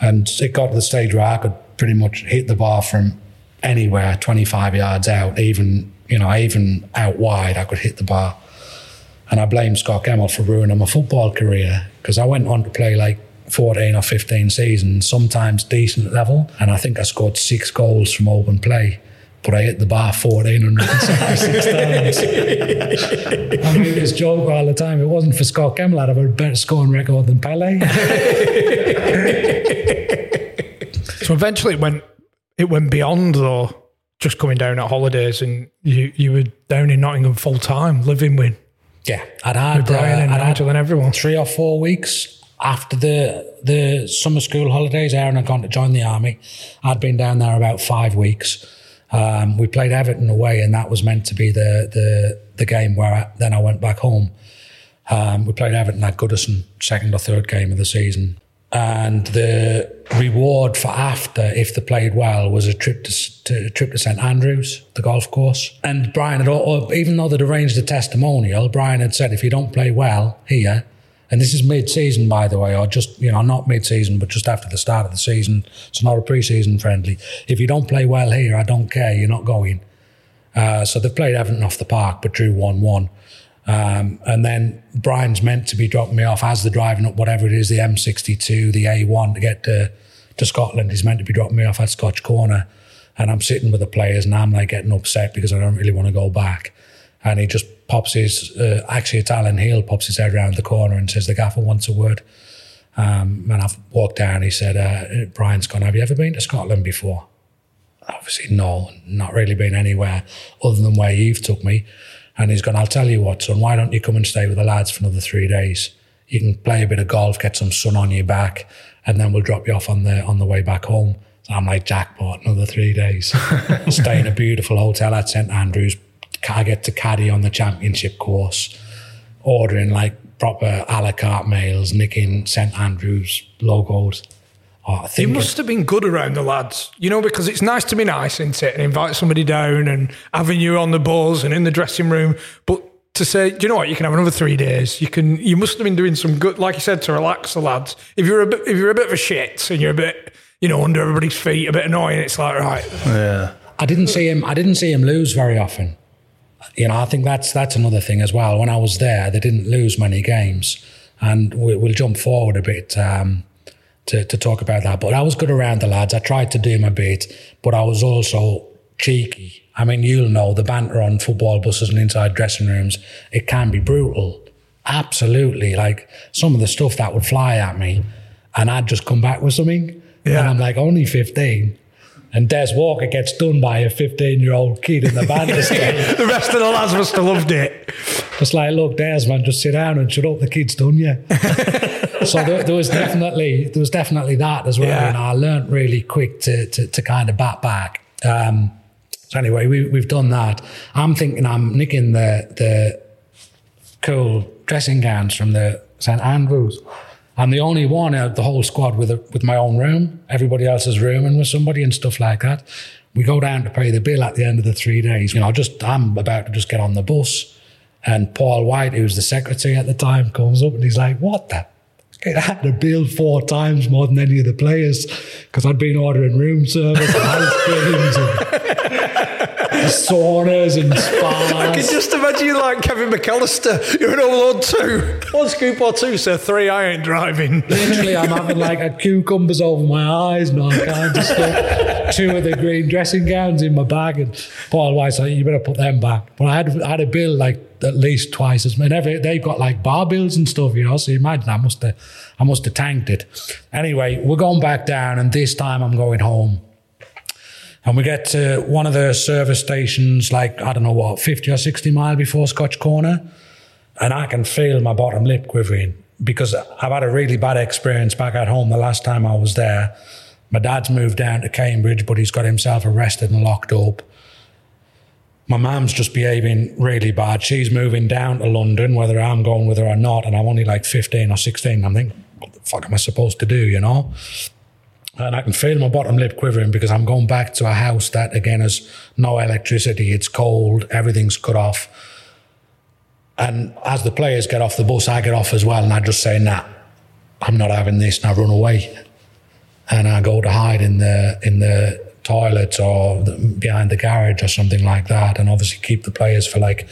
And it got to the stage where I could pretty much hit the bar from anywhere, 25 yards out, even, you know, even out wide, I could hit the bar. And I blame Scot Gemmill for ruining my football career because I went on to play like 14 or 15 seasons, sometimes decent level. And I think I scored six goals from open play. But I hit the bar 1,476 [LAUGHS] times. I mean, this joke all the time. It wasn't for Scot Gemmill, I'd have a better scoring record than Pele. [LAUGHS] So eventually it went it went beyond though just coming down at holidays and you you were down in Nottingham full time living with Yeah, I'd had Brian and uh, I'd had Nigel and everyone. three or four weeks after the the summer school holidays. Aaron had gone to join the army. I'd been down there about five weeks. Um, we played Everton away, and that was meant to be the the the game where I, then I went back home. Um, we played Everton at Goodison, second or third game of the season. And the reward for after, if they played well, was a trip to, to trip to St Andrews, the golf course. And Brian had, al- even though they'd arranged a testimonial, Brian had said, if you don't play well here, and this is mid-season, by the way, or just you know not mid-season, but just after the start of the season, It's not a pre-season friendly. If you don't play well here, I don't care, you're not going. Uh, so they've played Everton off the park, but drew one-one. Um, and then Brian's meant to be dropping me off as they're driving up whatever it is, the M62, the A1 to get to, to Scotland. He's meant to be dropping me off at Scotch Corner. And I'm sitting with the players and I'm like getting upset because I don't really want to go back. And he just pops his, uh, actually it's Alan Hill, pops his head around the corner and says, the gaffer wants a word. Um, and I've walked down, he said, uh, Brian's gone, have you ever been to Scotland before? Obviously, no, not really been anywhere other than where you've took me. And he's gone, I'll tell you what, son, why don't you come and stay with the lads for another three days? You can play a bit of golf, get some sun on your back, and then we'll drop you off on the on the way back home. So I'm like, jackpot, another three days. [LAUGHS] stay in a beautiful hotel at St Andrews. I get to caddy on the championship course, ordering like proper a la carte meals, nicking St Andrews logos. Oh, I You think must have been good around the lads, you know, because it's nice to be nice, isn't it? And invite somebody down and having you on the balls and in the dressing room. But to say, do you know what, you can have another three days. You can. You must have been doing some good, like you said, to relax the lads. If you're a bit, if you're a bit of a shit and you're a bit, you know, under everybody's feet, a bit annoying, it's like right. Yeah. I didn't see him. I didn't see him lose very often. You know, I think that's that's another thing as well. When I was there, they didn't lose many games, and we, we'll jump forward a bit um, to to talk about that. But I was good around the lads. I tried to do my bit, but I was also cheeky. I mean, you'll know the banter on football buses and inside dressing rooms. It can be brutal, absolutely. Like some of the stuff that would fly at me, and I'd just come back with something, and I'm like only fifteen. And Des Walker gets done by a 15 year old kid in the banter stand. [LAUGHS] the rest of the lads must have loved it. Just like, look, Des, man, just sit down and shut up. The kid's done, yeah. [LAUGHS] so there, there was definitely there was definitely that as well. Yeah. And I learnt really quick to to, to kind of bat back. Um, so anyway, we, we've done that. I'm thinking I'm nicking the the cool dressing gowns from the St Andrews. I'm the only one out of the whole squad with a, with my own room. Everybody else is rooming with somebody and stuff like that. We go down to pay the bill at the end of the three days. You know, just I'm about to just get on the bus, and Paul White, who's the secretary at the time, comes up and he's like, "What the?" I had to bill four times more than any of the players because I'd been ordering room service and ice creams. And saunas and spas. [LAUGHS] I can just imagine you like Kevin McCallister. You're in Overload 2. One scoop or two, so three, I ain't driving. Literally, I'm having like a cucumbers over my eyes and all kinds of stuff. Two of the green dressing gowns in my bag, and Paul White's like, "You better put them back." But I had I had a bill like at least twice as many. Every, they've got like bar bills and stuff, you know. So you imagine I must have I must have tanked it. Anyway, we're going back down, and this time I'm going home. And we get to one of the service stations, like, I don't know what, 50 or 60 mile before Scotch Corner. And I can feel my bottom lip quivering because I've had a really bad experience back at home the last time I was there. My dad's moved down to Cambridge, but he's got himself arrested and locked up. My mum's just behaving really bad. She's moving down to London, whether I'm going with her or not, and I'm only like 15 or 16. I'm thinking, what the fuck am I supposed to do, you know? And I can feel my bottom lip quivering because I'm going back to a house that, again, has no electricity. It's cold. Everything's cut off. And as the players get off the bus, I get off as well. And I just say, nah, I'm not having this. And I run away. And I go to hide in the, in the toilets or the, behind the garage or something like that. And obviously keep the players for like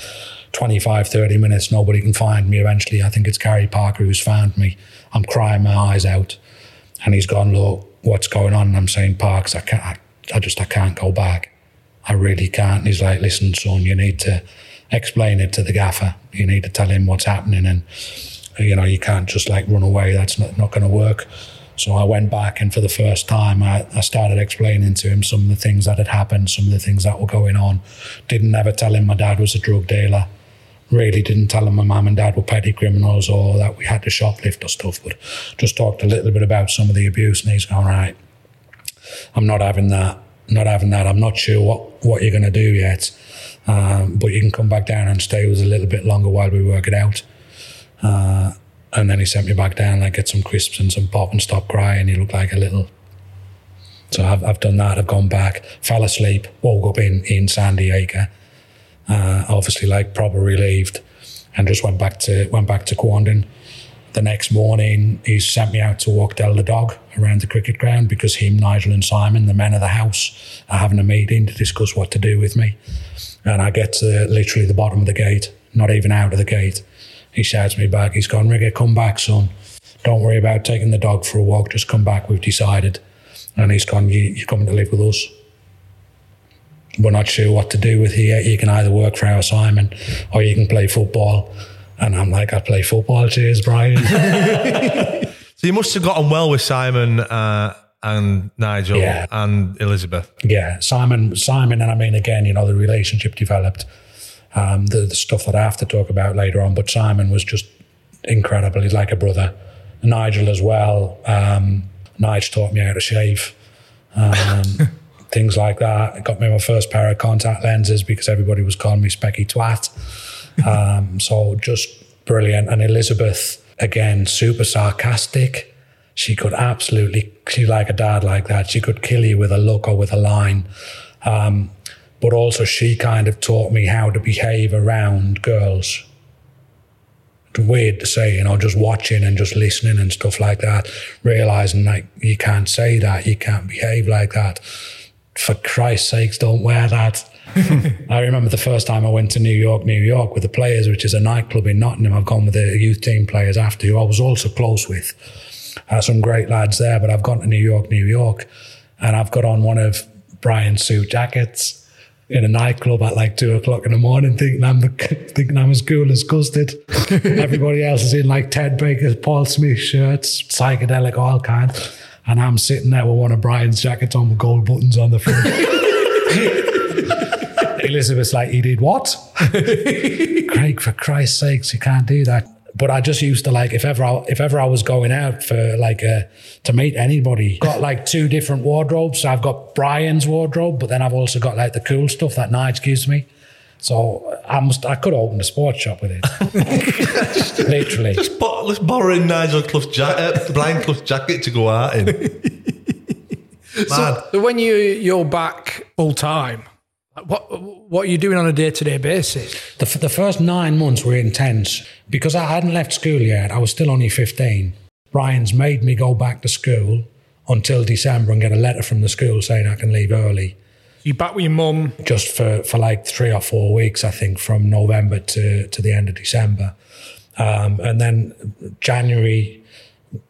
25, 30 minutes. Nobody can find me. Eventually, I think it's Gary Parker who's found me. I'm crying my eyes out. And he's gone, look, what's going on? And I'm saying, Parks, I can't, I, I just, I can't go back. I really can't. And he's like, listen, son, you need to explain it to the gaffer. You need to tell him what's happening. And, you know, you can't just like run away. That's not, not going to work. So I went back and for the first time, I, I started explaining to him some of the things that had happened, some of the things that were going on. Didn't ever tell him my dad was a drug dealer. Really didn't tell him my mum and dad were petty criminals or that we had to shoplift or stuff, but just talked a little bit about some of the abuse. And he's going, right, I'm not having that. Not having that. I'm not sure what, what you're going to do yet. Um, but you can come back down and stay with us a little bit longer while we work it out. Uh, and then he sent me back down, like, get some crisps and some pop and stop crying. He looked like a little. So I've, I've done that. I've gone back, fell asleep, woke up in, in Sandiacre. Uh, obviously, like, proper relieved, and just went back to went back to Quarndon. The next morning, he sent me out to walk Del the dog around the cricket ground because him, Nigel, and Simon, the men of the house, are having a meeting to discuss what to do with me. And I get to literally the bottom of the gate, not even out of the gate. He shouts me back. He's gone, Rigger, come back, son. Don't worry about taking the dog for a walk. Just come back. We've decided. And he's gone, you, you're coming to live with us. We're not sure what to do with you. You can either work for our Simon or you can play football. And I'm like, I play football. Cheers, Brian. [LAUGHS] [LAUGHS] So you must have gotten well with Simon uh, and Nigel Yeah. and Elizabeth. yeah, Simon, Simon, and I mean, again, you know, the relationship developed. Um, the, the stuff that I have to talk about later on, but Simon was just incredible. He's like a brother. Nigel as well. Um, Nigel taught me how to shave. Um, [LAUGHS] things like that. It got me my first pair of contact lenses because everybody was calling me Specky Twat. [LAUGHS] Um, so just brilliant. And Elizabeth, again, super sarcastic. She could absolutely, she like a dad like that. She could kill you with a look or with a line. Um, but also, she kind of taught me how to behave around girls. It's weird to say, you know, just watching and just listening and stuff like that, realizing like you can't say that, you can't behave like that. For Christ's sakes, don't wear that. [LAUGHS] I remember the first time I went to New York, New York with the players, which is a nightclub in Nottingham. I've gone with the youth team players after, who I was also close with. Uh, some great lads there, but I've gone to New York, New York, and I've got on one of Brian's suit jackets in a nightclub at like two o'clock in the morning, thinking I'm the, [LAUGHS] thinking I'm as cool as custard. [LAUGHS] Everybody else is in like Ted Baker's, Paul Smith shirts, psychedelic, all kinds. And I'm sitting there with one of Brian's jackets on with gold buttons on the front. [LAUGHS] Elizabeth's like, he did what? [LAUGHS] Craig, for Christ's sakes, you can't do that. But I just used to like, if ever I, if ever I was going out for like uh, to meet anybody, got like two different wardrobes. So I've got Brian's wardrobe, but then I've also got like the cool stuff that Nige gives me. So I must, I could open a sports shop with it. [LAUGHS] Literally. Just, bo- just borrowing Nigel Clough's jacket, uh, Brian Clough's jacket to go out in. Mad. So, so when you you're back full time, what what are you doing on a day to day basis? The, f- the first nine months were intense because I hadn't left school yet. I was still only 15. Brian's made me go back to school until December and get a letter from the school saying I can leave early. You back with your mum? just for, for like three or four weeks, I think, from November to, to the end of December. Um, and then January,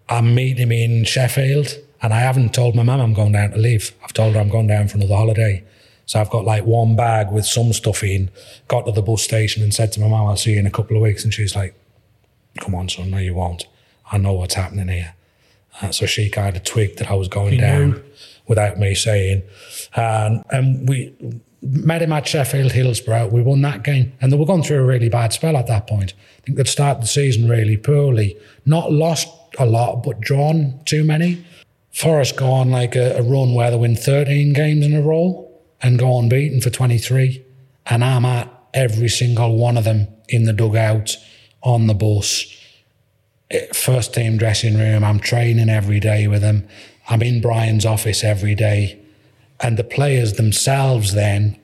I'm meeting him in Sheffield, and I haven't told my mum I'm going down to live. I've told her I'm going down for another holiday. So I've got like one bag with some stuff in, got to the bus station and said to my mum, I'll see you in a couple of weeks. And she's like, come on, son, no, you won't. I know what's happening here. Uh, so she kind of twigged that I was going She down knew. Without me saying. And, and we met him at Sheffield Hillsborough. We won that game. And they were going through a really bad spell at that point. I think they'd started the season really poorly. Not lost a lot, but drawn too many. Forest go on like a, a run where they win 13 games in a row and go unbeaten for 23. And I'm at every single one of them in the dugout, on the bus, eh, first team dressing room. I'm training every day with them. I'm in Brian's office every day. And the players themselves then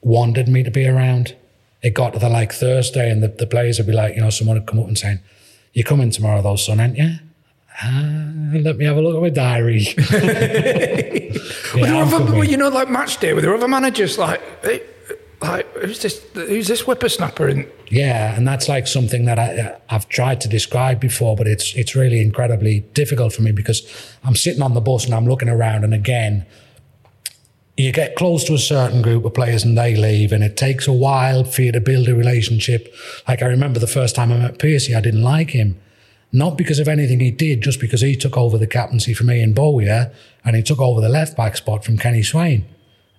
wanted me to be around. It got to the like Thursday, and the, the players would be like, you know, someone would come up and saying, You're coming tomorrow, though, son, aren't you? Ah, let me have a look at my diary. [LAUGHS] Were there Yeah, I'm other- well, you know, like match day, were there other managers like, hey, like who's this? Who's this whippersnapper? And Yeah, and that's like something that I, uh, I've tried to describe before, but it's it's really incredibly difficult for me because I'm sitting on the bus and I'm looking around, and again, you get close to a certain group of players and they leave, and it takes a while for you to build a relationship. Like I remember the first time I met Piercy, I didn't like him. Not because of anything he did, just because he took over the captaincy for me in Bowyer and he took over the left back spot from Kenny Swain.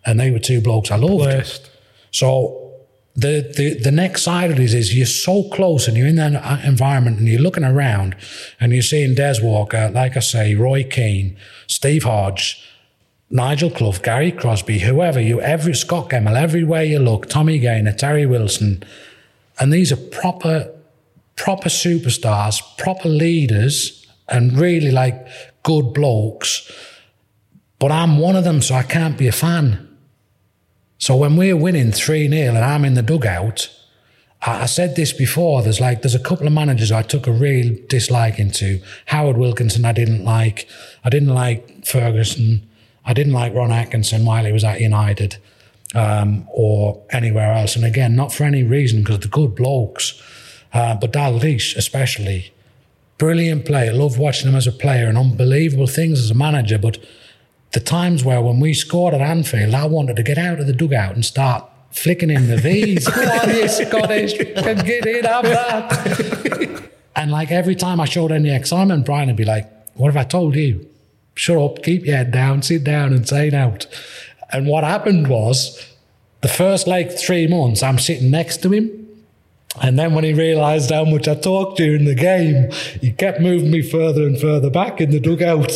And they were two blokes I loved. Blessed. So the, the the next side of this is you're so close and you're in that environment and you're looking around and you're seeing Des Walker, like I say, Roy Keane, Steve Hodge, Nigel Clough, Gary Crosby, whoever you, every Scot Gemmill, everywhere you look, Tommy Gaynor, Terry Wilson, and these are proper proper superstars, proper leaders, and really like good blokes. But I'm one of them, so I can't be a fan. So when we're winning 3 0 and I'm in the dugout, I said this before, there's like there's a couple of managers I took a real dislike into. Howard Wilkinson I didn't like. I didn't like Ferguson. I didn't like Ron Atkinson while he was at United um, or anywhere else. And again, not for any reason, because they're good blokes. Uh, but Dalglish especially, brilliant player. Love watching him as a player and unbelievable things as a manager. But the times where when we scored at Anfield, I wanted to get out of the dugout and start flicking in the V's. [LAUGHS] Come on, you Scottish, can get in, have that. and like every time I showed any excitement, Brian would be like, What have I told you? Shut up, keep your head down, sit down and say it out. And what happened was the first like three months, I'm sitting next to him. And then when he realised how much I talked during the game, he kept moving me further and further back in the dugout.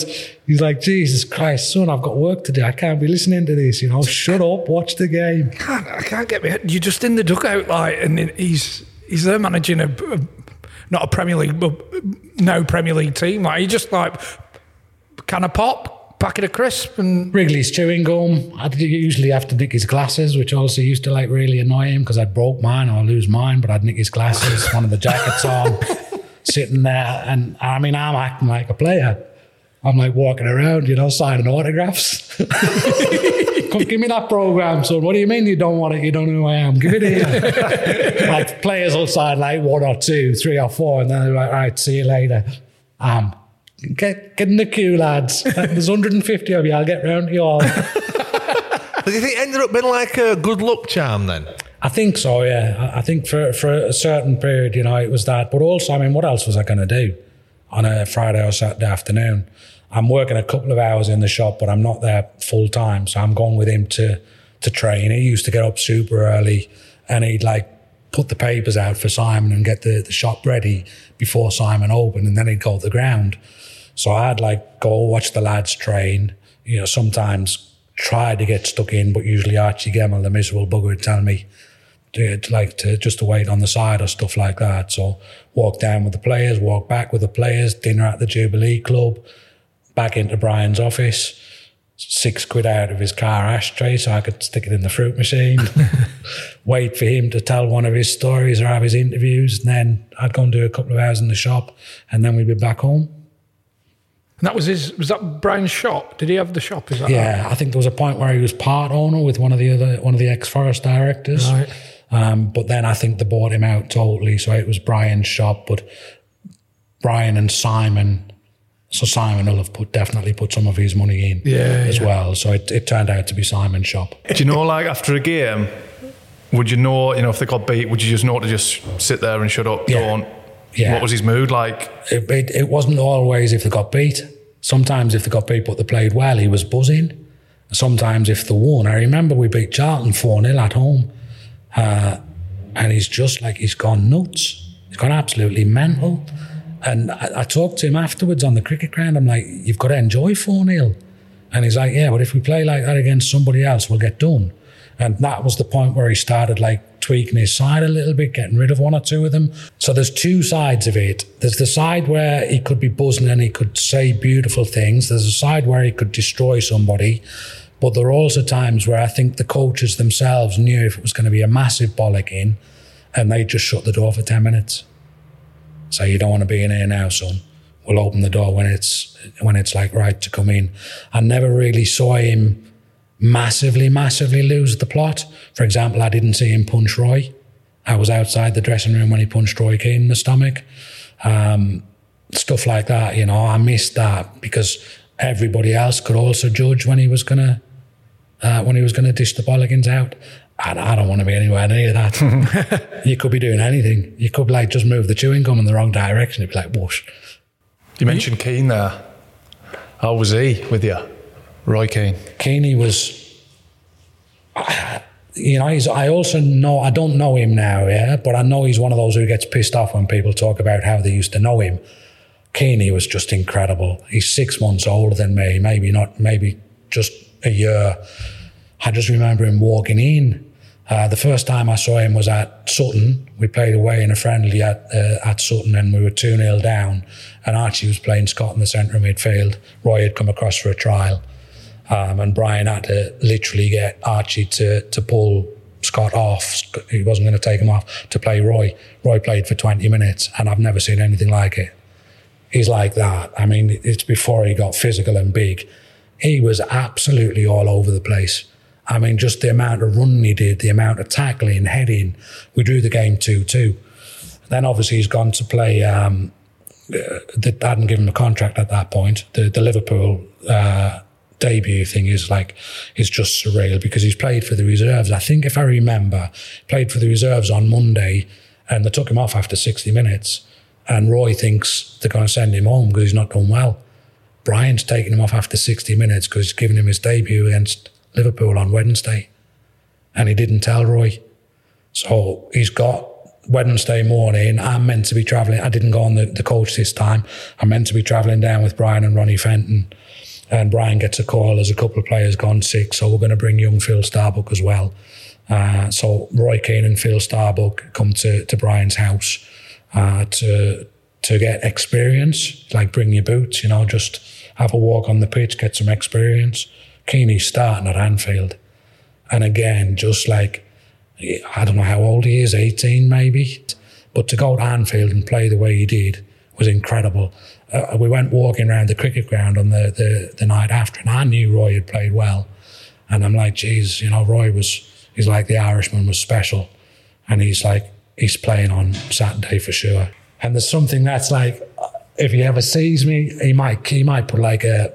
He's like, Jesus Christ, son, I've got work to do. I can't be listening to this. You know, shut up, watch the game. can't, I can't get me. You're just in the dugout, like, and he's he's there managing a, a not a Premier League, but no Premier League team. Like, he just like can of pop, packet of crisp, and Wrigley's chewing gum. I'd usually have to nick his glasses, which also used to like really annoy him because I'd broke mine or lose mine, but I'd nick his glasses, one of the jackets on, [LAUGHS] sitting there. And I mean, I'm acting like a player. I'm like walking around, you know, signing autographs. [LAUGHS] Come give me that program, son. What do you mean you don't want it? You don't know who I am. Give it here. [LAUGHS] like players will sign like one or two, three or four, and then they're like, all right, see you later. Um, get get in the queue, lads. [LAUGHS] There's 150 of you. I'll get round to you all. [LAUGHS] Do you think it ended up being like a good luck charm then? I think so, yeah. I- I think for for a certain period, you know, it was that. But also, I mean, what else was I going to do on a Friday or Saturday afternoon? I'm working a couple of hours in the shop, but I'm not there full time. So I'm going with him to to train. He used to get up super early, and he'd like put the papers out for Simon and get the, the shop ready before Simon opened, and then he'd go to the ground. So I'd like go watch the lads train. You know, sometimes try to get stuck in, but usually Archie Gemmill, the miserable bugger, would tell me to, to like to just to wait on the side or stuff like that. So walk down with the players, walk back with the players, dinner at the Jubilee Club, back into Brian's office, six quid out of his car ashtray so I could stick it in the fruit machine. [LAUGHS] wait for him to tell one of his stories or have his interviews, and then I'd go and do a couple of hours in the shop, and then we'd be back home. And that was his. Was that Brian's shop? Did he have the shop? Is that Yeah, I think there was a point where he was part owner with one of the other one of the ex Forest directors. Right. Um, but then I think they bought him out totally. So it was Brian's shop, but Brian and Simon. So Simon will have put definitely put some of his money in Yeah, as yeah. well. So it, it turned out to be Simon's shop. Do you know, like after a game, would you know, you know, if they got beat, would you just know to just sit there and shut up? Yeah. Don't. Yeah. What was his mood like? It, it, it wasn't always if they got beat. Sometimes if they got but they played well, he was buzzing. Sometimes if they won, I remember we beat Charlton 4 0 at home. Uh, and he's just like, he's gone nuts. He's gone absolutely mental. And I, I talked to him afterwards on the cricket ground. I'm like, you've got to enjoy 4 0. And he's like, yeah, but if we play like that against somebody else, we'll get done. And that was the point where he started like tweaking his side a little bit, getting rid of one or two of them. So there's two sides of it. There's the side where he could be buzzing and he could say beautiful things. There's a side where he could destroy somebody. But there are also times where I think the coaches themselves knew if it was going to be a massive bollocking and they just shut the door for 10 minutes. So you don't want to be in here now, son. We'll open the door when it's when it's like right to come in. I never really saw him massively, massively lose the plot. For example, I didn't see him punch Roy. I was outside the dressing room when he punched Roy Keane in the stomach. Um, stuff like that, you know, I missed that because everybody else could also judge when he was gonna uh, when he was gonna dish the bolligans out. And I don't want to be anywhere near that. [LAUGHS] you could be doing anything. You could like just move the chewing gum in the wrong direction. It'd be like whoosh. You mentioned Keane there. How was he with you, Roy Keane? Keeney was, you know, he's, I also know, I don't know him now, yeah, but I know he's one of those who gets pissed off when people talk about how they used to know him. Keeney was just incredible. He's six months older than me, maybe not, maybe just a year. I just remember him walking in. Uh, the first time I saw him was at Sutton. We played away in a friendly at uh, at Sutton, and we were two 0 down. And Archie was playing Scot in the centre of midfield. Roy had come across for a trial, um, and Brian had to literally get Archie to to pull Scot off. He wasn't going to take him off to play Roy. Roy played for 20 minutes, and I've never seen anything like it. He's like that. I mean, it's before he got physical and big. He was absolutely all over the place. I mean, just the amount of running he did, the amount of tackling, heading. We drew the game 2 2. Then obviously he's gone to play. Um, uh, they hadn't given him a contract at that point. The, the Liverpool uh, debut thing is like, is just surreal because he's played for the reserves. I think if I remember, played for the reserves on Monday and they took him off after 60 minutes. And Roy thinks they're going to send him home because he's not done well. Brian's taking him off after 60 minutes because he's giving him his debut against Liverpool on Wednesday. And he didn't tell Roy. So he's got Wednesday morning. I'm meant to be travelling. I didn't go on the, the coach this time. I'm meant to be travelling down with Brian and Ronnie Fenton. And Brian gets a call as a couple of players gone sick. So we're going to bring young Phil Starbuck as well. Uh, so Roy Keane and Phil Starbuck come to, to Brian's house uh, to to get experience, like bring your boots, you know, just have a walk on the pitch, get some experience. Keeney's starting at Anfield. And again, just like, I don't know how old he is, 18 maybe. But to go to Anfield and play the way he did was incredible. Uh, we went walking around the cricket ground on the, the, the night after, and I knew Roy had played well. And I'm like, geez, you know, Roy was, he's like the Irishman was special. And he's like, he's playing on Saturday for sure. And there's something that's like, if he ever sees me, he might he might put like a,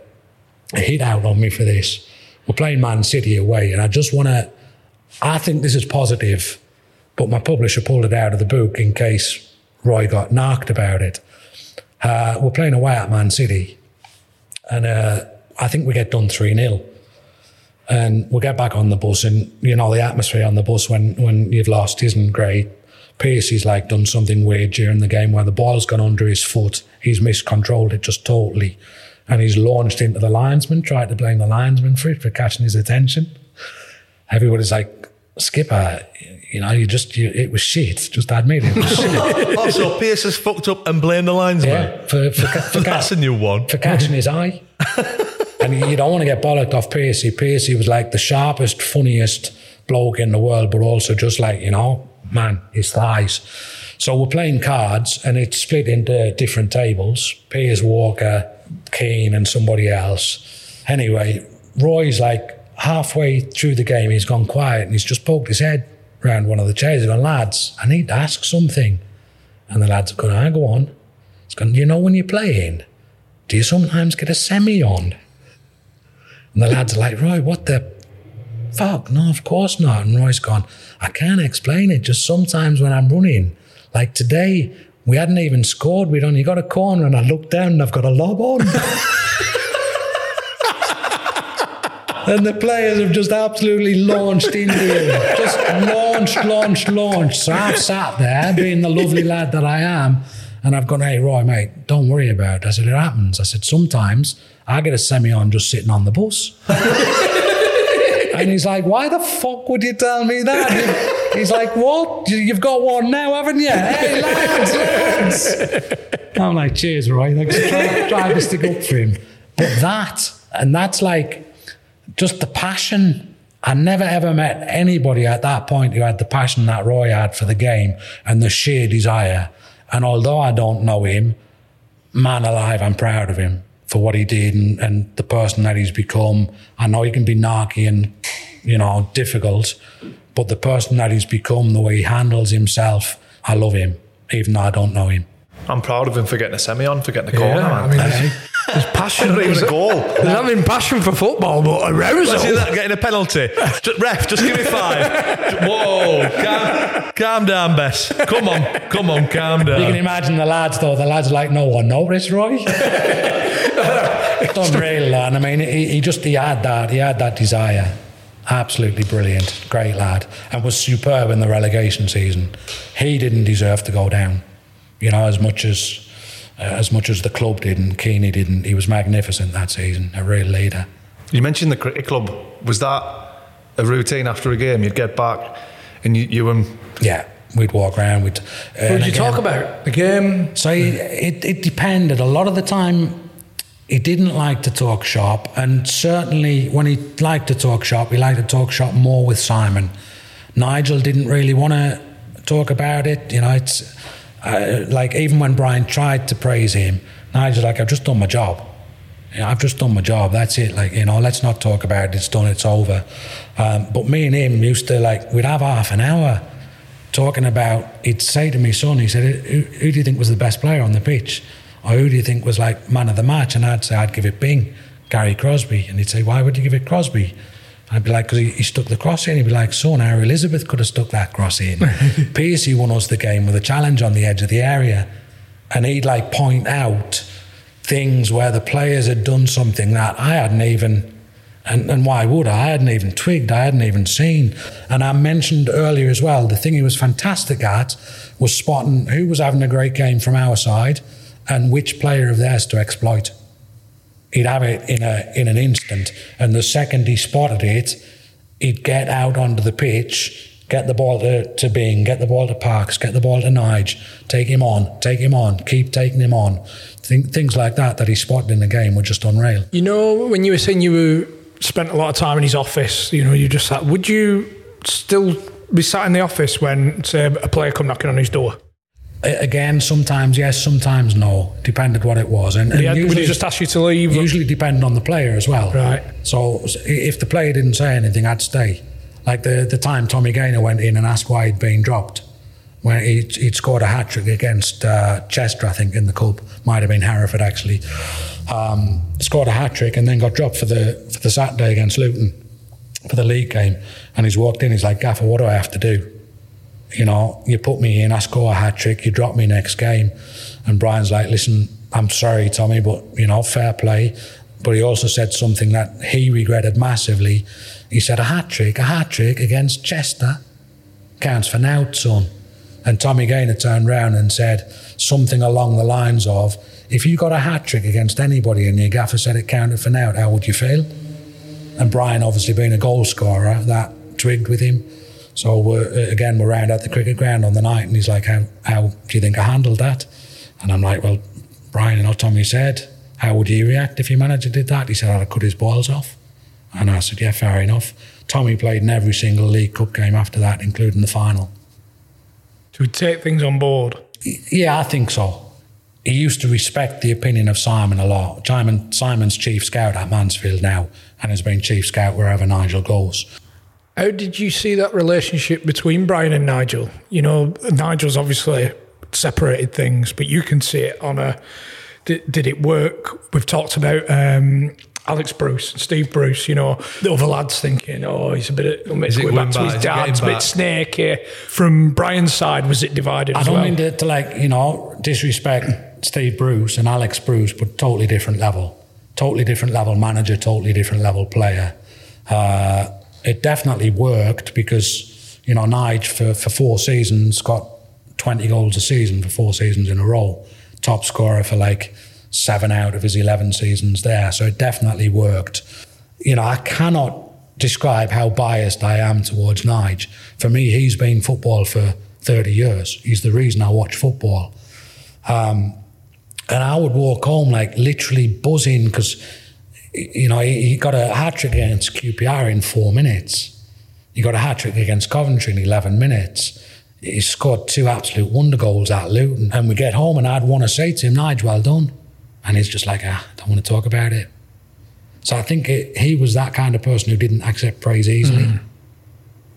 a hit out on me for this. We're playing Man City away, and I just want to. I think this is positive, but my publisher pulled it out of the book in case Roy got knocked about it. Uh, we're playing away at Man City, and uh, I think we get done three 0 and we'll get back on the bus, and you know the atmosphere on the bus when when you've lost isn't great. Piercy's like done something weird during the game where the ball's gone under his foot. He's miscontrolled it just totally. And he's launched into the linesman, tried to blame the linesman for it, for catching his attention. Everybody's like, Skipper, you know, you just, you, it was shit. Just admit it. was [LAUGHS] shit. oh, so Pearce has fucked up and blamed the linesman. Yeah, for, for, ca- for, [LAUGHS] That's a new one. for catching his eye. [LAUGHS] and you don't want to get bollocked off Piercy. Piercy was like the sharpest, funniest bloke in the world, but also just like, you know, man, his thighs. So we're playing cards and it's split into different tables. Piers Walker Keane and somebody else. Anyway, Roy's like halfway through the game, he's gone quiet and he's just poked his head round one of the chairs. He's gone, lads, I need to ask something. And the lads have gone, I ah, go on. He's gone, you know when you're playing, do you sometimes get a semi on? And the lads are like, Roy, what the fuck? No, of course not. And Roy's gone, I can't explain it. Just sometimes when I'm running, like today, we hadn't even scored. We'd only got a corner, and I looked down and I've got a lob on. [LAUGHS] and the players have just absolutely launched into him. Just launched, launched, launched. So I've sat there, being the lovely lad that I am, and I've gone, hey, Roy, mate, don't worry about it. I said, it happens. I said, sometimes I get a semi on just sitting on the bus. and he's like, why the fuck would you tell me that? He's like, what? You've got one now, haven't you? Hey, lads, lads. I'm like, cheers, Roy. Like, try, try to stick up for him. But that, and that's like, just the passion. I never ever met anybody at that point who had the passion that Roy had for the game and the sheer desire. And although I don't know him, man alive, I'm proud of him for what he did and, and the person that he's become. I know he can be narky and, you know, difficult, but the person that he's become, the way he handles himself, I love him, even though I don't know him. I'm proud of him for getting a semi on, for getting a corner. Yeah, I mean, there's, there's passion. [LAUGHS] Not even a goal. There's having passion for football, but arousal. Let's see that getting a penalty. Just, ref, just give me five. [LAUGHS] Whoa, calm, calm down, Bess. Come on, come on, calm down. You can imagine the lads, though. The lads are like, no one noticed, Roy. [LAUGHS] it's unreal, and I mean, he, he just he had that, he had that desire. Absolutely brilliant, great lad, and was superb in the relegation season. He didn't deserve to go down, you know, as much as uh, as much as the club didn't. Keeney didn't. He was magnificent that season, a real leader. You mentioned the cricket club. Was that a routine after a game? You'd get back, and you, you and Yeah, we'd walk around. We'd. Uh, What did you again- talk about? The game? So he, it, it depended. A lot of the time, he didn't like to talk shop, and certainly when he liked to talk shop, he liked to talk shop more with Simon. Nigel didn't really want to talk about it. You know, it's uh, like even when Brian tried to praise him, Nigel's like, "I've just done my job. I've just done my job. That's it. Like, you know, let's not talk about it. It's done. It's over." Um, but me and him used to like we'd have half an hour talking about, he'd say to me son, he said, who, who do you think was the best player on the pitch? Or who do you think was like man of the match? And I'd say, I'd give it Bing, Gary Crosby. And he'd say, why would you give it Crosby? I'd be like, because he, he stuck the cross in. He'd be like, son, our Elizabeth could have stuck that cross in. [LAUGHS] Piercy won us the game with a challenge on the edge of the area. And he'd like point out things where the players had done something that I hadn't even and, and why would I? I hadn't even twigged, I hadn't even seen. And I mentioned earlier as well, the thing he was fantastic at was spotting who was having a great game from our side and which player of theirs to exploit. He'd have it in a in an instant. And the second he spotted it, he'd get out onto the pitch, get the ball to, to Bing, get the ball to Parks, get the ball to Nige, take him on, take him on, keep taking him on. Things like that that he spotted in the game were just unreal. You know, when you were saying you were spent a lot of time in his office, you know, you just sat, would you still be sat in the office when, say, a player come knocking on his door? Again, sometimes yes, sometimes no, depended what it was. And, Would he, and would he just ask you to leave? usually depended on the player as well. Right. So if the player didn't say anything, I'd stay. Like the the time Tommy Gaynor went in and asked why he'd been dropped, when he'd, he'd scored a hat trick against uh, Chester, I think, in the cup. Might have been Hereford actually. Um, scored a hat trick and then got dropped for the for the Saturday against Luton for the league game. And he's walked in. He's like, Gaffer, what do I have to do? You know, you put me in, I score a hat trick, you drop me next game. And Brian's like, listen, I'm sorry, Tommy, but, you know, fair play. But he also said something that he regretted massively. He said, a hat trick, a hat trick against Chester counts for now, son. And Tommy Gaynor turned round and said something along the lines of, if you got a hat trick against anybody and your gaffer said it counted for now, how would you feel? And Brian, obviously being a goal scorer, that twigged with him. So we're, uh, again, we're round at the cricket ground on the night, and he's like, "How how do you think I handled that?" And I'm like, "Well, Brian, and know, Tommy said, how would you react if your manager did that?" He said, "I'd have cut his balls off." And I said, "Yeah, fair enough." Tommy played in every single League Cup game after that, including the final. To take things on board. Yeah, I think so. he used to respect the opinion of Simon a lot. Simon, Simon's chief scout at Mansfield now and has been chief scout wherever Nigel goes. How did you see that relationship between Brian and Nigel? You know, Nigel's obviously separated things, but you can see it on a. Did, did it work? We've talked about um, Alex Bruce and Steve Bruce. You know, the other lads thinking, "Oh, he's a bit of, Is it going back to his Is dad, getting a bit back? snaky." From Brian's side, was it divided I as don't well? mean to, to like, you know, disrespect Steve Bruce and Alex Bruce, but totally different level. Totally different level manager, totally different level player. Uh, it definitely worked because, you know, Nige for, for four seasons got 20 goals a season for four seasons in a row. Top scorer for like seven out of his 11 seasons there. So it definitely worked. You know, I cannot describe how biased I am towards Nige. For me, he's been football for 30 years. He's the reason I watch football. Um, and I would walk home like literally buzzing because, you know, he, he got a hat trick against QPR in four minutes. He got a hat trick against Coventry in 11 minutes. He scored two absolute wonder goals at Luton. And we get home and I'd want to say to him, Nige, well done. And he's just like, ah, don't want to talk about it. So I think it, he was that kind of person who didn't accept praise easily. Mm.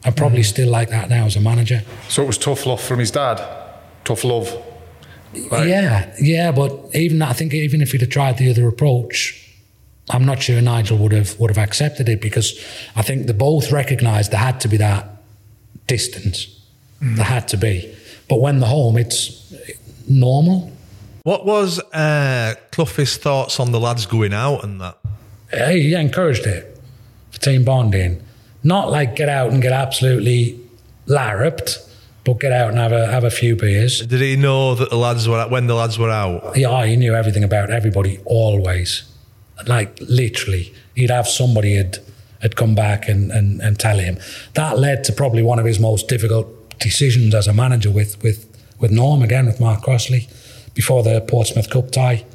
I'm probably still like that now as a manager. So it was tough love from his dad. Tough love. Like- Yeah, yeah, but even I think even if he'd have tried the other approach, I'm not sure Nigel would have would have accepted it because I think they both recognised there had to be that distance. There had to be, but when they're home, it's normal. What was uh, Clough's thoughts on the lads going out and that? He encouraged it for team bonding, not like get out and get absolutely larruped, but get out and have a have a few beers. Did he know that the lads were when the lads were out? Yeah, he knew everything about everybody always. Like literally, he'd have somebody had had come back and, and, and tell him. That led to probably one of his most difficult decisions as a manager with with, with Norm again with Mark Crossley before the Portsmouth Cup tie.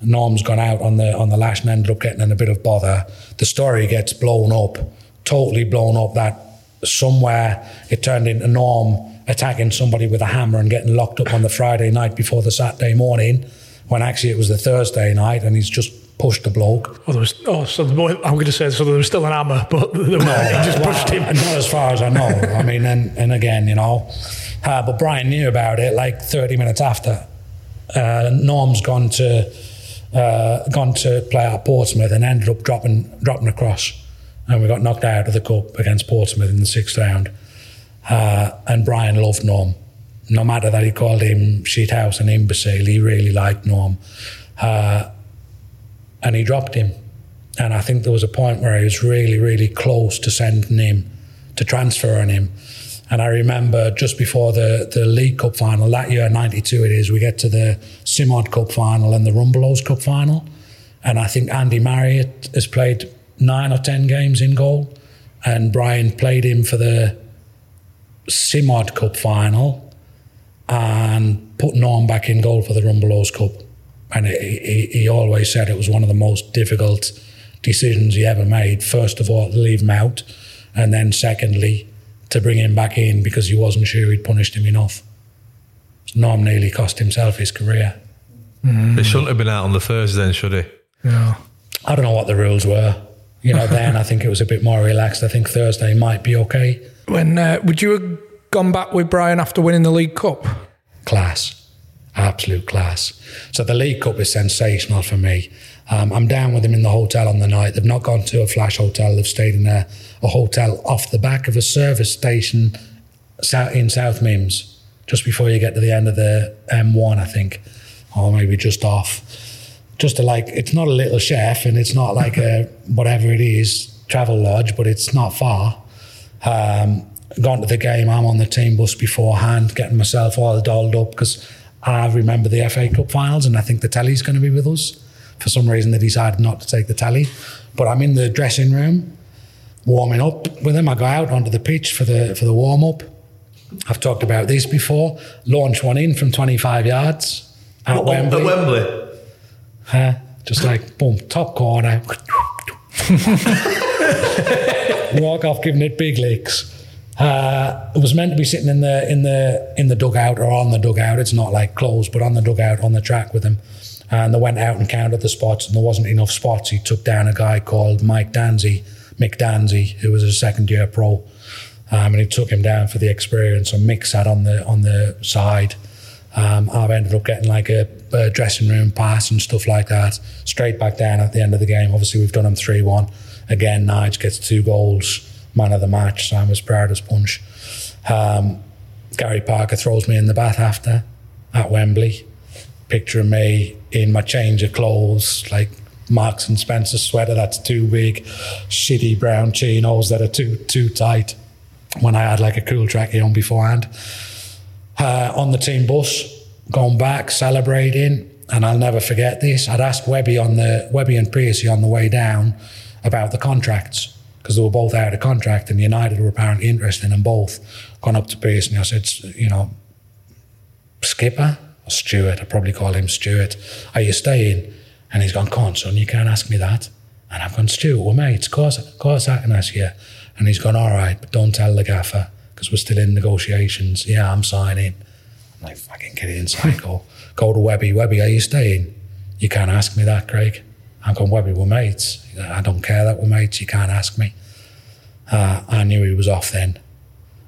Norm's gone out on the on the lash and ended up getting in a bit of bother. The story gets blown up, totally blown up that somewhere it turned into Norm attacking somebody with a hammer and getting locked up on the Friday night before the Saturday morning, when actually it was the Thursday night and he's just pushed the bloke. Oh, there was, oh, so the boy, I'm going to say so there was still an hammer, but [LAUGHS] he just pushed him. Not as far as I know. I mean, and, and again, you know, uh, but Brian knew about it like 30 minutes after. Uh, Norm's gone to uh, gone to play at Portsmouth and ended up dropping dropping across, and we got knocked out of the cup against Portsmouth in the sixth round. Uh, and Brian loved Norm. No matter that he called him shithouse and imbecile, he really liked Norm. Uh, and he dropped him. And I think there was a point where he was really, really close to sending him, to transferring him. And I remember just before the, the League Cup final, that year, 92 it is, we get to the Simod Cup final and the Rumbelows Cup final. And I think Andy Marriott has played nine or 10 games in goal. And Brian played him for the Simod Cup final and put Norm back in goal for the Rumbelows Cup. And he, he, he always said it was one of the most difficult decisions he ever made. First of all, to leave him out, and then secondly, to bring him back in because he wasn't sure he'd punished him enough. Norm nearly cost himself his career. They shouldn't have been out on the Thursday, then, should he? Yeah. I don't know what the rules were. You know, then I think it was a bit more relaxed. I think Thursday might be okay. When uh, would you have gone back with Brian after winning the League Cup? Class, absolute class. So the League Cup is sensational for me. Um, I'm down with them in the hotel on the night. They've not gone to a flash hotel. They've stayed in a, a hotel off the back of a service station in South Mimms, just before you get to the end of the M1, I think, or maybe just off. Just to like, it's not a little chef and it's not like a [LAUGHS] whatever it is travel lodge, but it's not far. Um, gone to the game. I'm on the team bus beforehand, getting myself all dolled up because I remember the FA Cup finals and I think the telly's going to be with us. For some reason, they decided not to take the telly. But I'm in the dressing room, warming up with them. I go out onto the pitch for the for the warm up. I've talked about this before. Launch one in from 25 yards at Wembley. At Wembley. Huh? Just like boom, top corner. [LAUGHS] Walk off, giving it big licks. Uh, it was meant to be sitting in the in the in the dugout or on the dugout. It's not like closed, but on the dugout on the track with him. And they went out and counted the spots, and there wasn't enough spots. He took down a guy called Mike Danzy, Mick Danzy, who was a second year pro, um, and he took him down for the experience. And Mick sat on the on the side. Um, I've ended up getting like a, a dressing room pass and stuff like that. Straight back down at the end of the game. Obviously, we've done him three one. Again, Nige gets two goals man of the match, I'm as proud as punch. Um, Gary Parker throws me in the bath after at Wembley. Picture of me in my change of clothes, like Marks and Spencer sweater that's too big, shitty brown chinos that are too too tight. When I had like a cool tracky on beforehand, uh, on the team bus, going back celebrating, and I'll never forget this. I'd asked Webby on the Webby and Piercy on the way down about the contracts because they were both out of contract and United were apparently interested in them both. Gone up to Pearson, I said, you know, Skipper or Stuart, I probably call him Stuart, are you staying? And he's gone, come on, son, you can't ask me that. And I've gone, Stuart, we're mates, of course, of course I can ask you. And he's gone, all right, but don't tell the gaffer because we're still in negotiations. Yeah, I'm signing. I'm like, fucking get inside, go, go to Webby. Webby, are you staying? You can't ask me that, Craig. I'm going, Webby, we're mates. I don't care that we're mates. You can't ask me. Uh, I knew he was off then.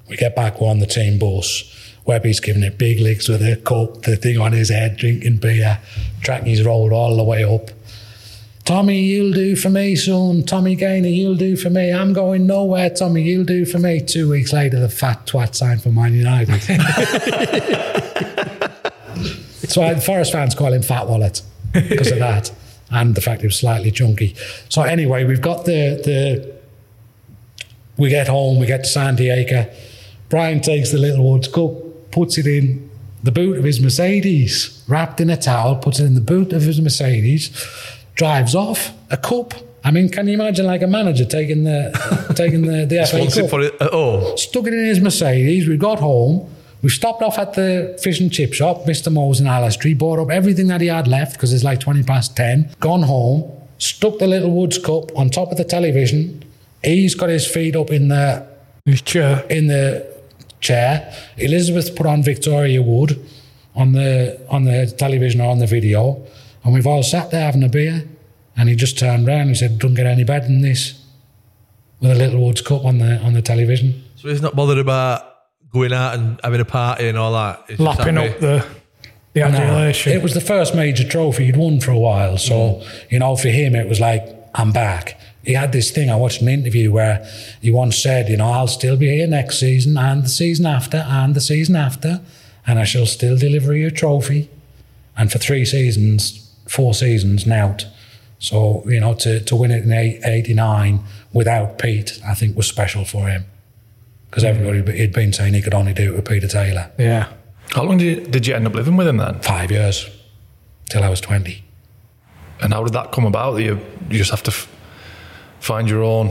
We get back, we're on the team bus. Webby's giving it big licks with a cup, the thing on his head, drinking beer. Tracky's rolled all the way up. Tommy, you'll do for me, son. Tommy Gaynor, you'll do for me. I'm going nowhere, Tommy, you'll do for me. Two weeks later, the fat twat signed for Man United. [LAUGHS] so the Forest fans call him Fat Wallet because of that and the fact he was slightly chunky. So anyway, we've got the the we get home, we get to Sandiacre. Brian takes the Littlewoods cup, puts it in the boot of his Mercedes, wrapped in a towel, puts it in the boot of his Mercedes, drives off a cup. I mean, can you imagine like a manager taking the [LAUGHS] taking the, the FA Cup? for it at all. Stuck it in his Mercedes. We got home. We stopped off at the fish and chip shop, Mr. Mo's in Alice Street, bought up everything that he had left because it's like 20 past 10. Gone home, stuck the Littlewoods cup on top of the television. He's got his feet up in the his chair. In the chair. Elizabeth put on Victoria Wood on the on the television or on the video, and we've all sat there having a beer. And he just turned around and said, "Don't get any better than this." With a Littlewoods cup on the on the television. So he's not bothered about going out and having a party and all that. He's just Lapping up the the No, it was the first major trophy he'd won for a while. So, mm. you know, for him, it was like, I'm back. He had this thing, I watched an interview where he once said, you know, I'll still be here next season and the season after and the season after, and I shall still deliver you a trophy. And for three seasons, four seasons, now. So, you know, to, to win it in 89 without Pete, I think was special for him. Because everybody had been saying he could only do it with Peter Taylor. Yeah. How long did you, did you end up living with him then? Five years, till I was 20. And how did that come about? That you, you just have to f- find your own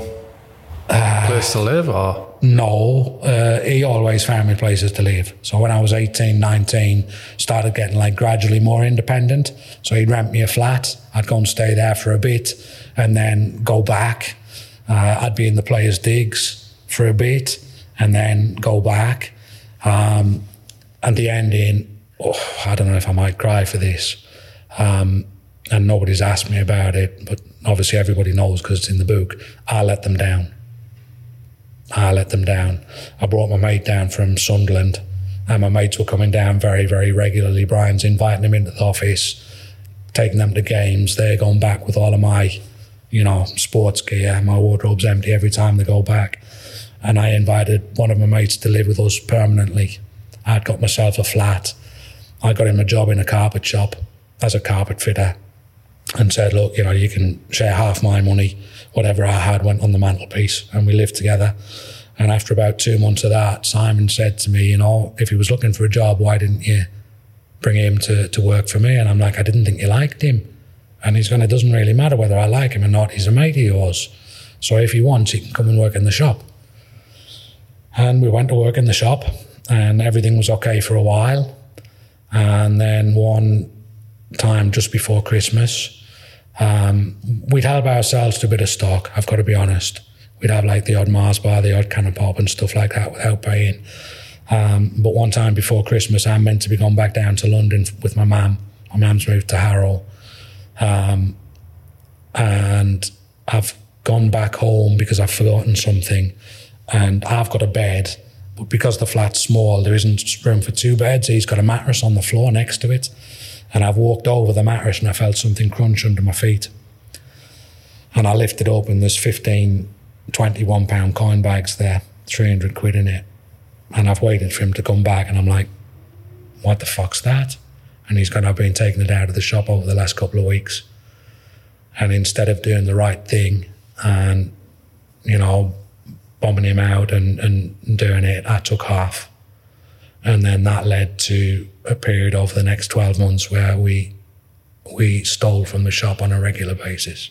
Uh, place to live, or No, uh, he always found me places to live. So when I was 18, 19, started getting like gradually more independent. So he'd rent me a flat. I'd go and stay there for a bit and then go back. Uh, I'd be in the players' digs for a bit and then go back. Um, and the ending, oh, I don't know if I might cry for this. Um, and nobody's asked me about it, but obviously everybody knows because it's in the book. I let them down. I let them down. I brought my mate down from Sunderland, and my mates were coming down very, very regularly. Brian's inviting them into the office, taking them to games. They're going back with all of my, you know, sports gear. My wardrobe's empty every time they go back. And I invited one of my mates to live with us permanently. I'd got myself a flat. I got him a job in a carpet shop as a carpet fitter and said, look, you know, you can share half my money. Whatever I had went on the mantelpiece and we lived together. And after about two months of that, Simon said to me, you know, if he was looking for a job, why didn't you bring him to, to work for me? And I'm like, I didn't think you liked him. And he's going, it doesn't really matter whether I like him or not. He's a mate of yours. So if he wants, he can come and work in the shop. And we went to work in the shop and everything was okay for a while. And then one time just before Christmas, um, we'd help ourselves to a bit of stock, I've got to be honest. we'd have like the odd Mars bar, the odd can of pop and stuff like that without paying. Um, but one time before Christmas, I'm meant to be going back down to London with my mum. My mum's moved to Harrow. Um, and I've gone back home because I've forgotten something. And I've got a bed, but because the flat's small, there isn't room for two beds. He's got a mattress on the floor next to it. And I've walked over the mattress and I felt something crunch under my feet. And I lifted up and there's 15, 21 pound coin bags there, 300 quid in it. And I've waited for him to come back and I'm like, what the fuck's that? And he's gone, I've been taking it out of the shop over the last couple of weeks. And instead of doing the right thing and, you know, bombing him out and, and doing it, I took half. And then that led to a period over the next 12 months where we, we stole from the shop on a regular basis.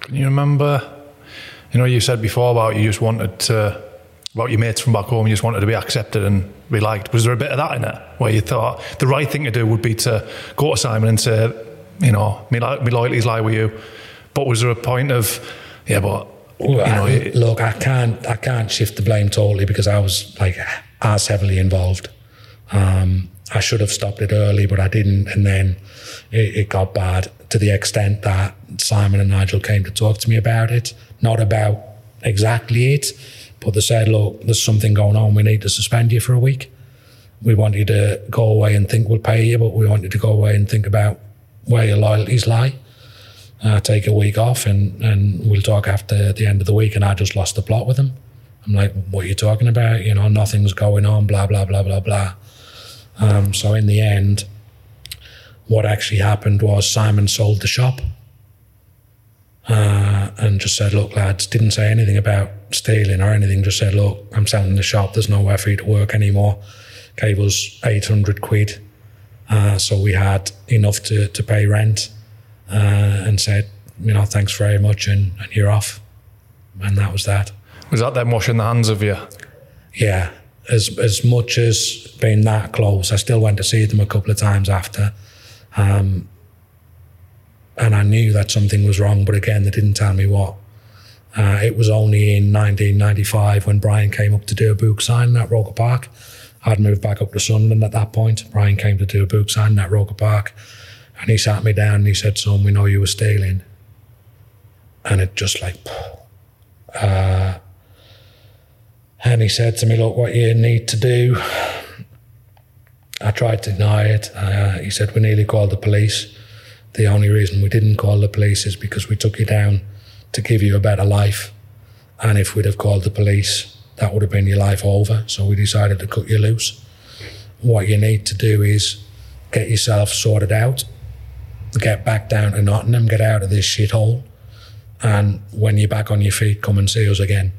Can you remember? You know, you said before about you just wanted to, about your mates from back home, you just wanted to be accepted and be liked. Was there a bit of that in it where you thought the right thing to do would be to go to Simon and say, you know, me, loyalties lie with you? But was there a point of, yeah, but you know, I- you- look, I can't, I can't shift the blame totally because I was like as heavily involved. Um, I should have stopped it early, but I didn't, and then it, it got bad to the extent that Simon and Nigel came to talk to me about it, not about exactly it, but they said, "Look, there's something going on. We need to suspend you for a week. We want you to go away and think we'll pay you, but we want you to go away and think about where your loyalties lie." Uh, take a week off and, and we'll talk after the end of the week. And I just lost the plot with him. I'm like, what are you talking about? You know, nothing's going on, blah, blah, blah, blah, blah. Um, so in the end, what actually happened was Simon sold the shop uh, and just said, look, lads, didn't say anything about stealing or anything, just said, look, I'm selling the shop. There's nowhere for you to work anymore. Gave us 800 quid. Uh, so we had enough to, to pay rent uh, and said, you know, thanks very much and, and you're off. And that was that. was that them washing the hands of you? Yeah. As, as much as being that close, I still went to see them a couple of times after. Um, and I knew that something was wrong, but again, they didn't tell me what. Uh, it was only in 1995 when Brian came up to do a book signing at Roker Park. I'd moved back up to Sunderland at that point. Brian came to do a book signing at Roker Park. And he sat me down and he said, Son, we know you were stealing. And it just like, uh, and he said to me, Look, what you need to do. I tried to deny it. Uh, he said, We nearly called the police. The only reason we didn't call the police is because we took you down to give you a better life. And if we'd have called the police, that would have been your life over. So we decided to cut you loose. What you need to do is get yourself sorted out, get back down to Nottingham, get out of this shithole, and when you're back on your feet, come and see us again.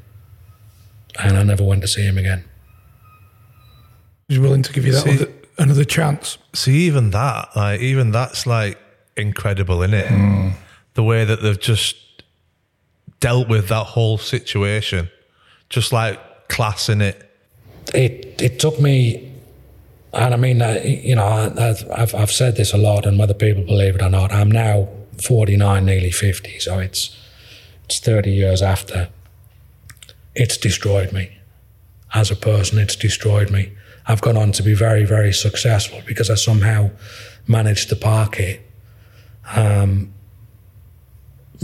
And I never went to see him again. He's willing to give you that See- other, another chance. See, even that, like, even that's like incredible, isn't it? Hmm. The way that they've just dealt with that whole situation, just like class in it. it it took me, and I mean, uh, you know, I've I've said this a lot, and whether people believe it or not, I'm now 49, nearly 50, so it's it's 30 years after. It's destroyed me as a person. It's destroyed me. I've gone on to be very, very successful because I somehow managed to park it. Um,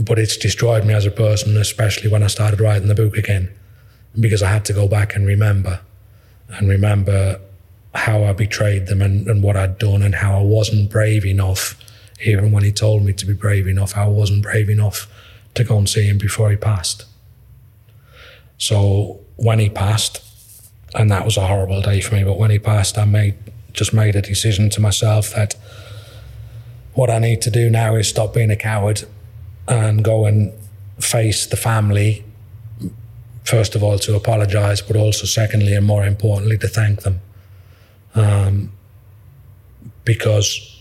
but it's destroyed me as a person, especially when I started writing the book again, because I had to go back and remember and remember how I betrayed them and, and what I'd done and how I wasn't brave enough, even when he told me to be brave enough, I wasn't brave enough to go and see him before he passed. So when he passed, and that was a horrible day for me, but when he passed, I made just made a decision to myself that what I need to do now is stop being a coward and go and face the family first of all to apologize, but also secondly and more importantly to thank them, um, because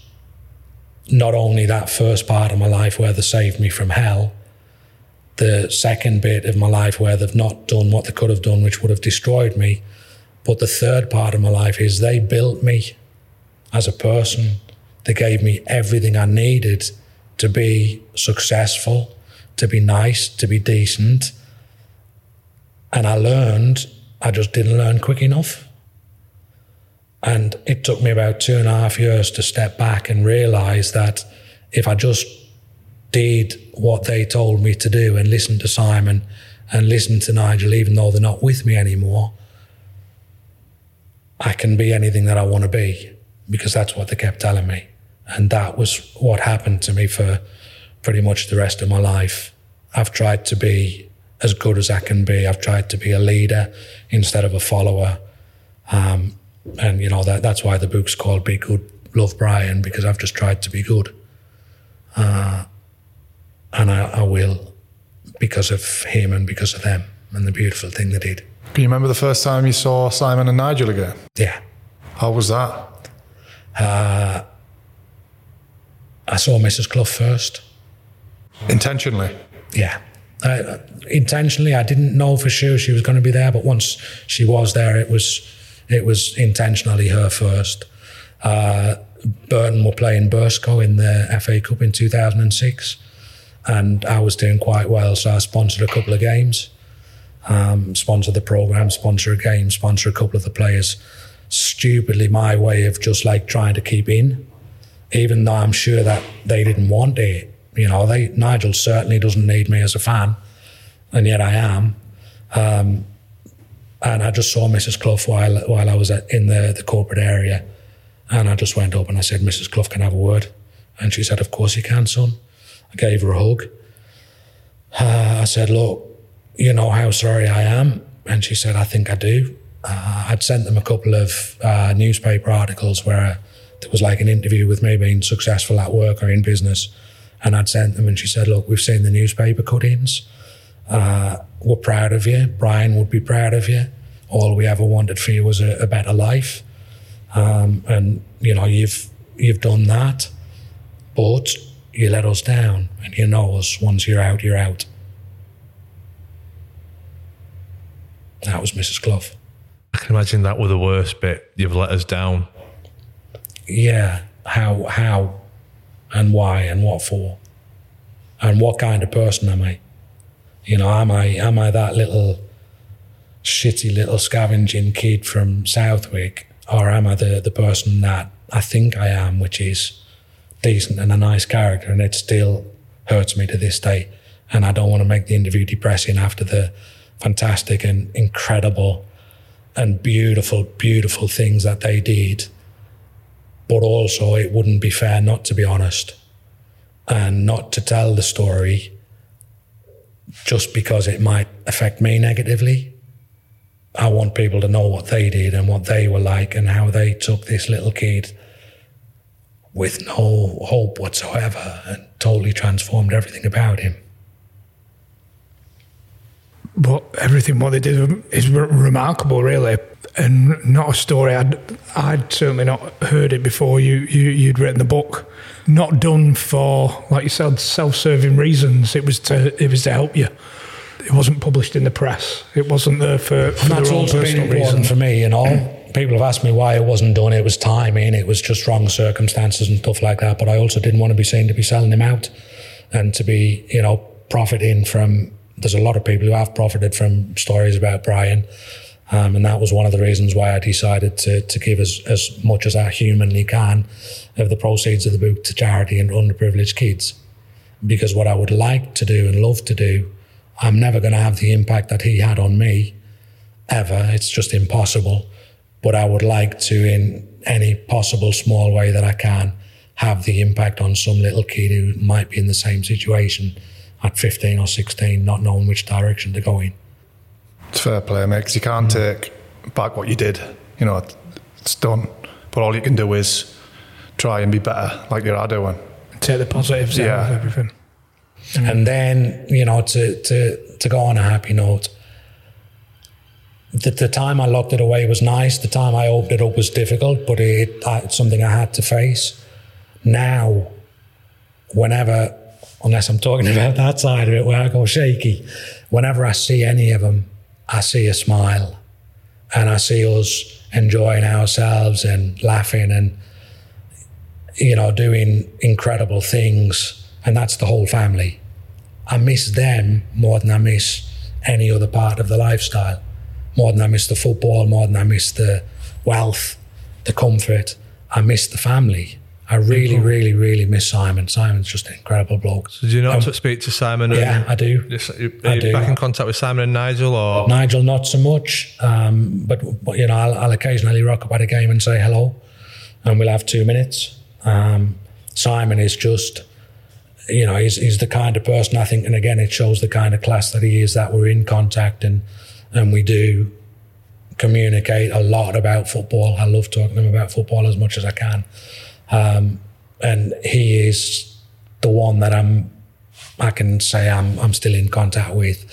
not only that first part of my life where they saved me from hell, the second bit of my life where they've not done what they could have done, which would have destroyed me, but the third part of my life is they built me as a person. They gave me everything I needed to be successful, to be nice, to be decent. And I learned, I just didn't learn quick enough. And it took me about two and a half years to step back and realize that if I just did what they told me to do and listened to Simon and listened to Nigel, even though they're not with me anymore, I can be anything that I want to be because that's what they kept telling me. And that was what happened to me for pretty much the rest of my life. I've tried to be as good as I can be. I've tried to be a leader instead of a follower. Um, and, you know, that, that's why the book's called Be Good, Love Brian, because I've just tried to be good. Uh, and I, I will because of him and because of them and the beautiful thing they did. Can you remember the first time you saw Simon and Nigel again? Yeah. How was that? Uh, I saw Mrs. Clough first. Intentionally? Yeah. Uh, intentionally, I didn't know for sure she was going to be there, but once she was there, it was it was intentionally her first. Uh, Burton were playing Burscough in the FA Cup in 2006, and I was doing quite well, so I sponsored a couple of games, um, sponsored the program, sponsor a game, sponsor a couple of the players. Stupidly, my way of just like trying to keep in, even though I'm sure that they didn't want it. You know, they Nigel certainly doesn't need me as a fan, and yet I am. Um, and I just saw Mrs. Clough while while I was in the, the corporate area, and I just went up and I said, "Mrs. Clough, can I have a word?" And she said, "Of course you can, son." I gave her a hug. Uh, I said, "Look, you know how sorry I am," and she said, "I think I do." Uh, I'd sent them a couple of uh, newspaper articles where there was like an interview with me being successful at work or in business, and I'd sent them, and she said, "Look, we've seen the newspaper cuttings." Uh, we're proud of you. Brian would be proud of you. All we ever wanted for you was a, a better life, um, and you know you've you've done that, but you let us down, and you know us. Once you're out, you're out. That was Mrs. Clough. I can imagine that were the worst bit. You've let us down. Yeah, how how, and why and what for, and what kind of person am I? You know, am I am I that little shitty little scavenging kid from Southwick, or am I the the person that I think I am, which is decent and a nice character, and it still hurts me to this day. And I don't want to make the interview depressing after the fantastic and incredible and beautiful, beautiful things that they did. But also, it wouldn't be fair not to be honest and not to tell the story just because it might affect me negatively. I want people to know what they did and what they were like and how they took this little kid with no hope whatsoever and totally transformed everything about him. But everything what they did is re- remarkable, really, and not a story I'd I'd certainly not heard it before. You, you you'd written the book, not done for like you said self-serving reasons. It was to it was to help you. It wasn't published in the press. It wasn't there for, for And that's also been personal important reasons. for me, you know. People have asked me why it wasn't done. It was timing, it was just wrong circumstances and stuff like that. But I also didn't want to be seen to be selling him out and to be, you know, profiting from. There's a lot of people who have profited from stories about Brian. Um, and that was one of the reasons why I decided to, to give as, as much as I humanly can of the proceeds of the book to charity and underprivileged kids. Because what I would like to do and love to do, I'm never going to have the impact that he had on me ever. It's just impossible. But I would like to, in any possible small way that I can, have the impact on some little kid who might be in the same situation at 15 or 16, not knowing which direction to go in. It's fair play, mate, 'cause you can't mm. take back what you did. You know, it's done. But all you can do is try and be better, like you are doing. Take the positives out of everything. Mm. And then, you know, to, to, to go on a happy note, the, the time I locked it away was nice. The time I opened it up was difficult, but it, I, it's something I had to face. Now, whenever, unless I'm talking [LAUGHS] about that side of it where I go shaky, whenever I see any of them, I see a smile and I see us enjoying ourselves and laughing and, you know, doing incredible things and that's the whole family. I miss them more than I miss any other part of the lifestyle, more than I miss the football, more than I miss the wealth, the comfort. I miss the family. I really, really, really miss Simon. Simon's just an incredible bloke. So do you not Um, to speak to Simon? yeah, I do. Just, are I you do. back in contact with Simon and Nigel, or Nigel, not so much. Um, but, but, you know, I'll, I'll occasionally rock up at a game and say hello, and we'll have two minutes. Um, Simon is just, you know, he's, he's the kind of person I think, and again, it shows the kind of class that he is that we're in contact and and we do communicate a lot about football. I love talking to him about football as much as I can, um, and he is the one that I'm. I can say I'm I'm still in contact with,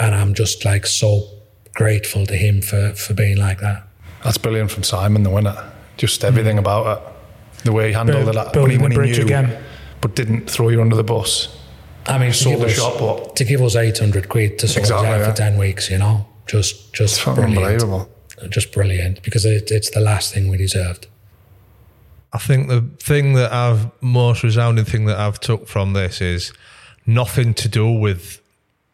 and I'm just like so grateful to him for for being like that. That's brilliant from Simon, the winner. Just everything about it. The way he handled Build- it. When he, when the he bridge knew, again. but didn't throw you under the bus. I mean, sold the us- shop, but to give us 800 quid to sort Exactly, us out yeah. for 10 weeks, you know, just just It's brilliant. unbelievable. Just brilliant because it, it's the last thing we deserved. I think the thing that I've most resounding thing that I've took from this is nothing to do with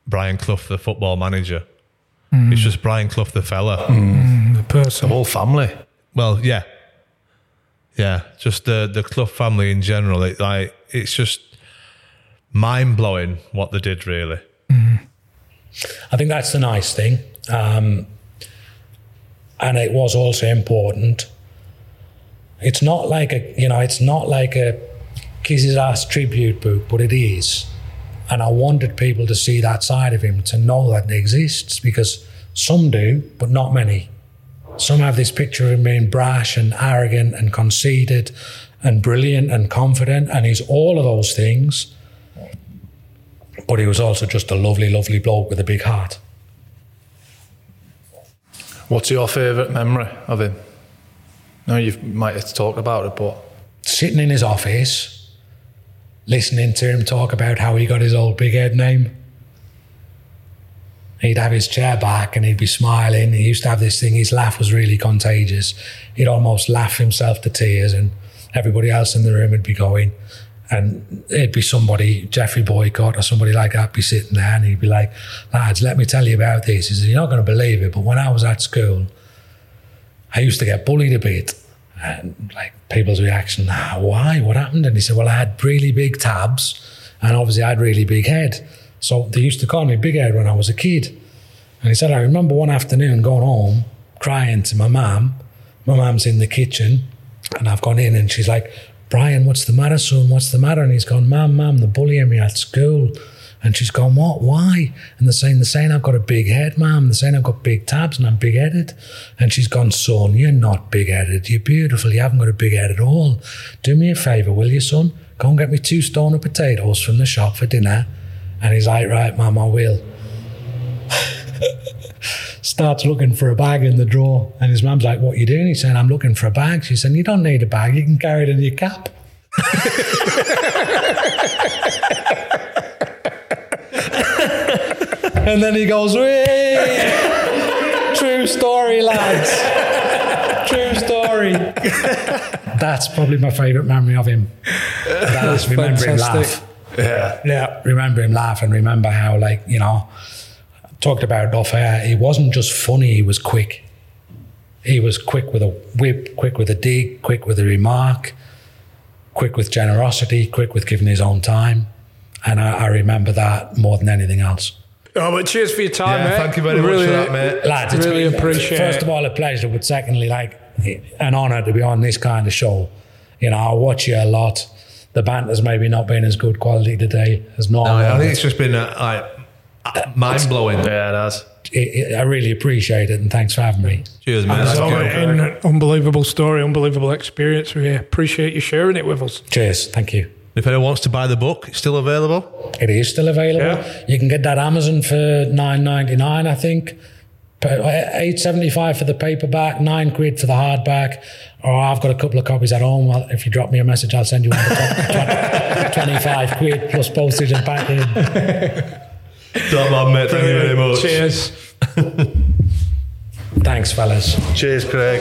Brian Clough, the football manager. Mm. It's just Brian Clough, the fella. Mm, the person. The whole family. Well, yeah, yeah, just the the Clough family in general. It like it's just mind blowing what they did. Really, I think that's the nice thing. Um, and it was also important. It's not like a, you know, it's not like a kiss his ass tribute book, but it is. And I wanted people to see that side of him, to know that it exists, because some do, but not many. Some have this picture of him being brash and arrogant and conceited and brilliant and confident, and he's all of those things. But he was also just a lovely, lovely bloke with a big heart. What's your favourite memory of him? No, you might have talked about it, but sitting in his office, listening to him talk about how he got his old big head name. He'd have his chair back and he'd be smiling. He used to have this thing, his laugh was really contagious. He'd almost laugh himself to tears, and everybody else in the room would be going. And it'd be somebody, Geoffrey Boycott or somebody like that, be sitting there, and he'd be like, Lads, let me tell you about this. He says, You're not going to believe it, but when I was at school, I used to get bullied a bit. And like people's reaction, ah, why? What happened? And he said, Well, I had really big tabs and obviously I had really big head. So they used to call me Big Head when I was a kid. And he said, I remember one afternoon going home crying to my mum. My mum's in the kitchen and I've gone in and she's like, Brian, what's the matter, son? What's the matter? And he's gone, Mum, Mum, they're bullying me at school. And she's gone, What? Why? And they're saying, They're saying I've got a big head, Mum. They're saying I've got big tabs and I'm big headed. And she's gone, Son, you're not big headed. You're beautiful. You haven't got a big head at all. Do me a favour, will you, son? Go and get me two stone of potatoes from the shop for dinner. And he's like, Right, Mum, I will. [LAUGHS] Starts looking for a bag in the drawer. And his mum's like, What are you doing? He's saying, I'm looking for a bag. She's saying, You don't need a bag. You can carry it in your cap. [LAUGHS] and then he goes, "Whee!" True story, lads. True story. That's probably my favourite memory of him. That's remember him laugh. yeah, Yeah. Remember him laugh and remember how, like, you know, talked about off air. He wasn't just funny, he was quick. He was quick with a whip, quick with a dig, quick with a remark, quick with generosity, quick with giving his own time. And I, I remember that more than anything else. Oh, but cheers for your time, Yeah, mate. thank you very much really, for that, mate. Lads, it's really been, appreciate First of all, a pleasure, but secondly, like an honour to be on this kind of show. You know, I watch you a lot. The banter's maybe not been as good quality today as normal. No, I think it's just been uh, like mind blowing. yeah, it has. It- it- I really appreciate it, and thanks for having me. Cheers, man. So, Thank you. an unbelievable story, unbelievable experience. We appreciate you sharing it with us. Cheers, thank you. If anyone wants to buy the book, it's still available. It is still available. Yeah. You can get that Amazon for nine ninety nine, I think. Uh, eight seventy five for the paperback, nine quid for the hardback. Or I've got a couple of copies at home. Well, if you drop me a message, I'll send you one for twenty five quid plus postage and packing. [LAUGHS] Top man, mate. Thank you very much. Cheers. [LAUGHS] Thanks, fellas. Cheers, Craig.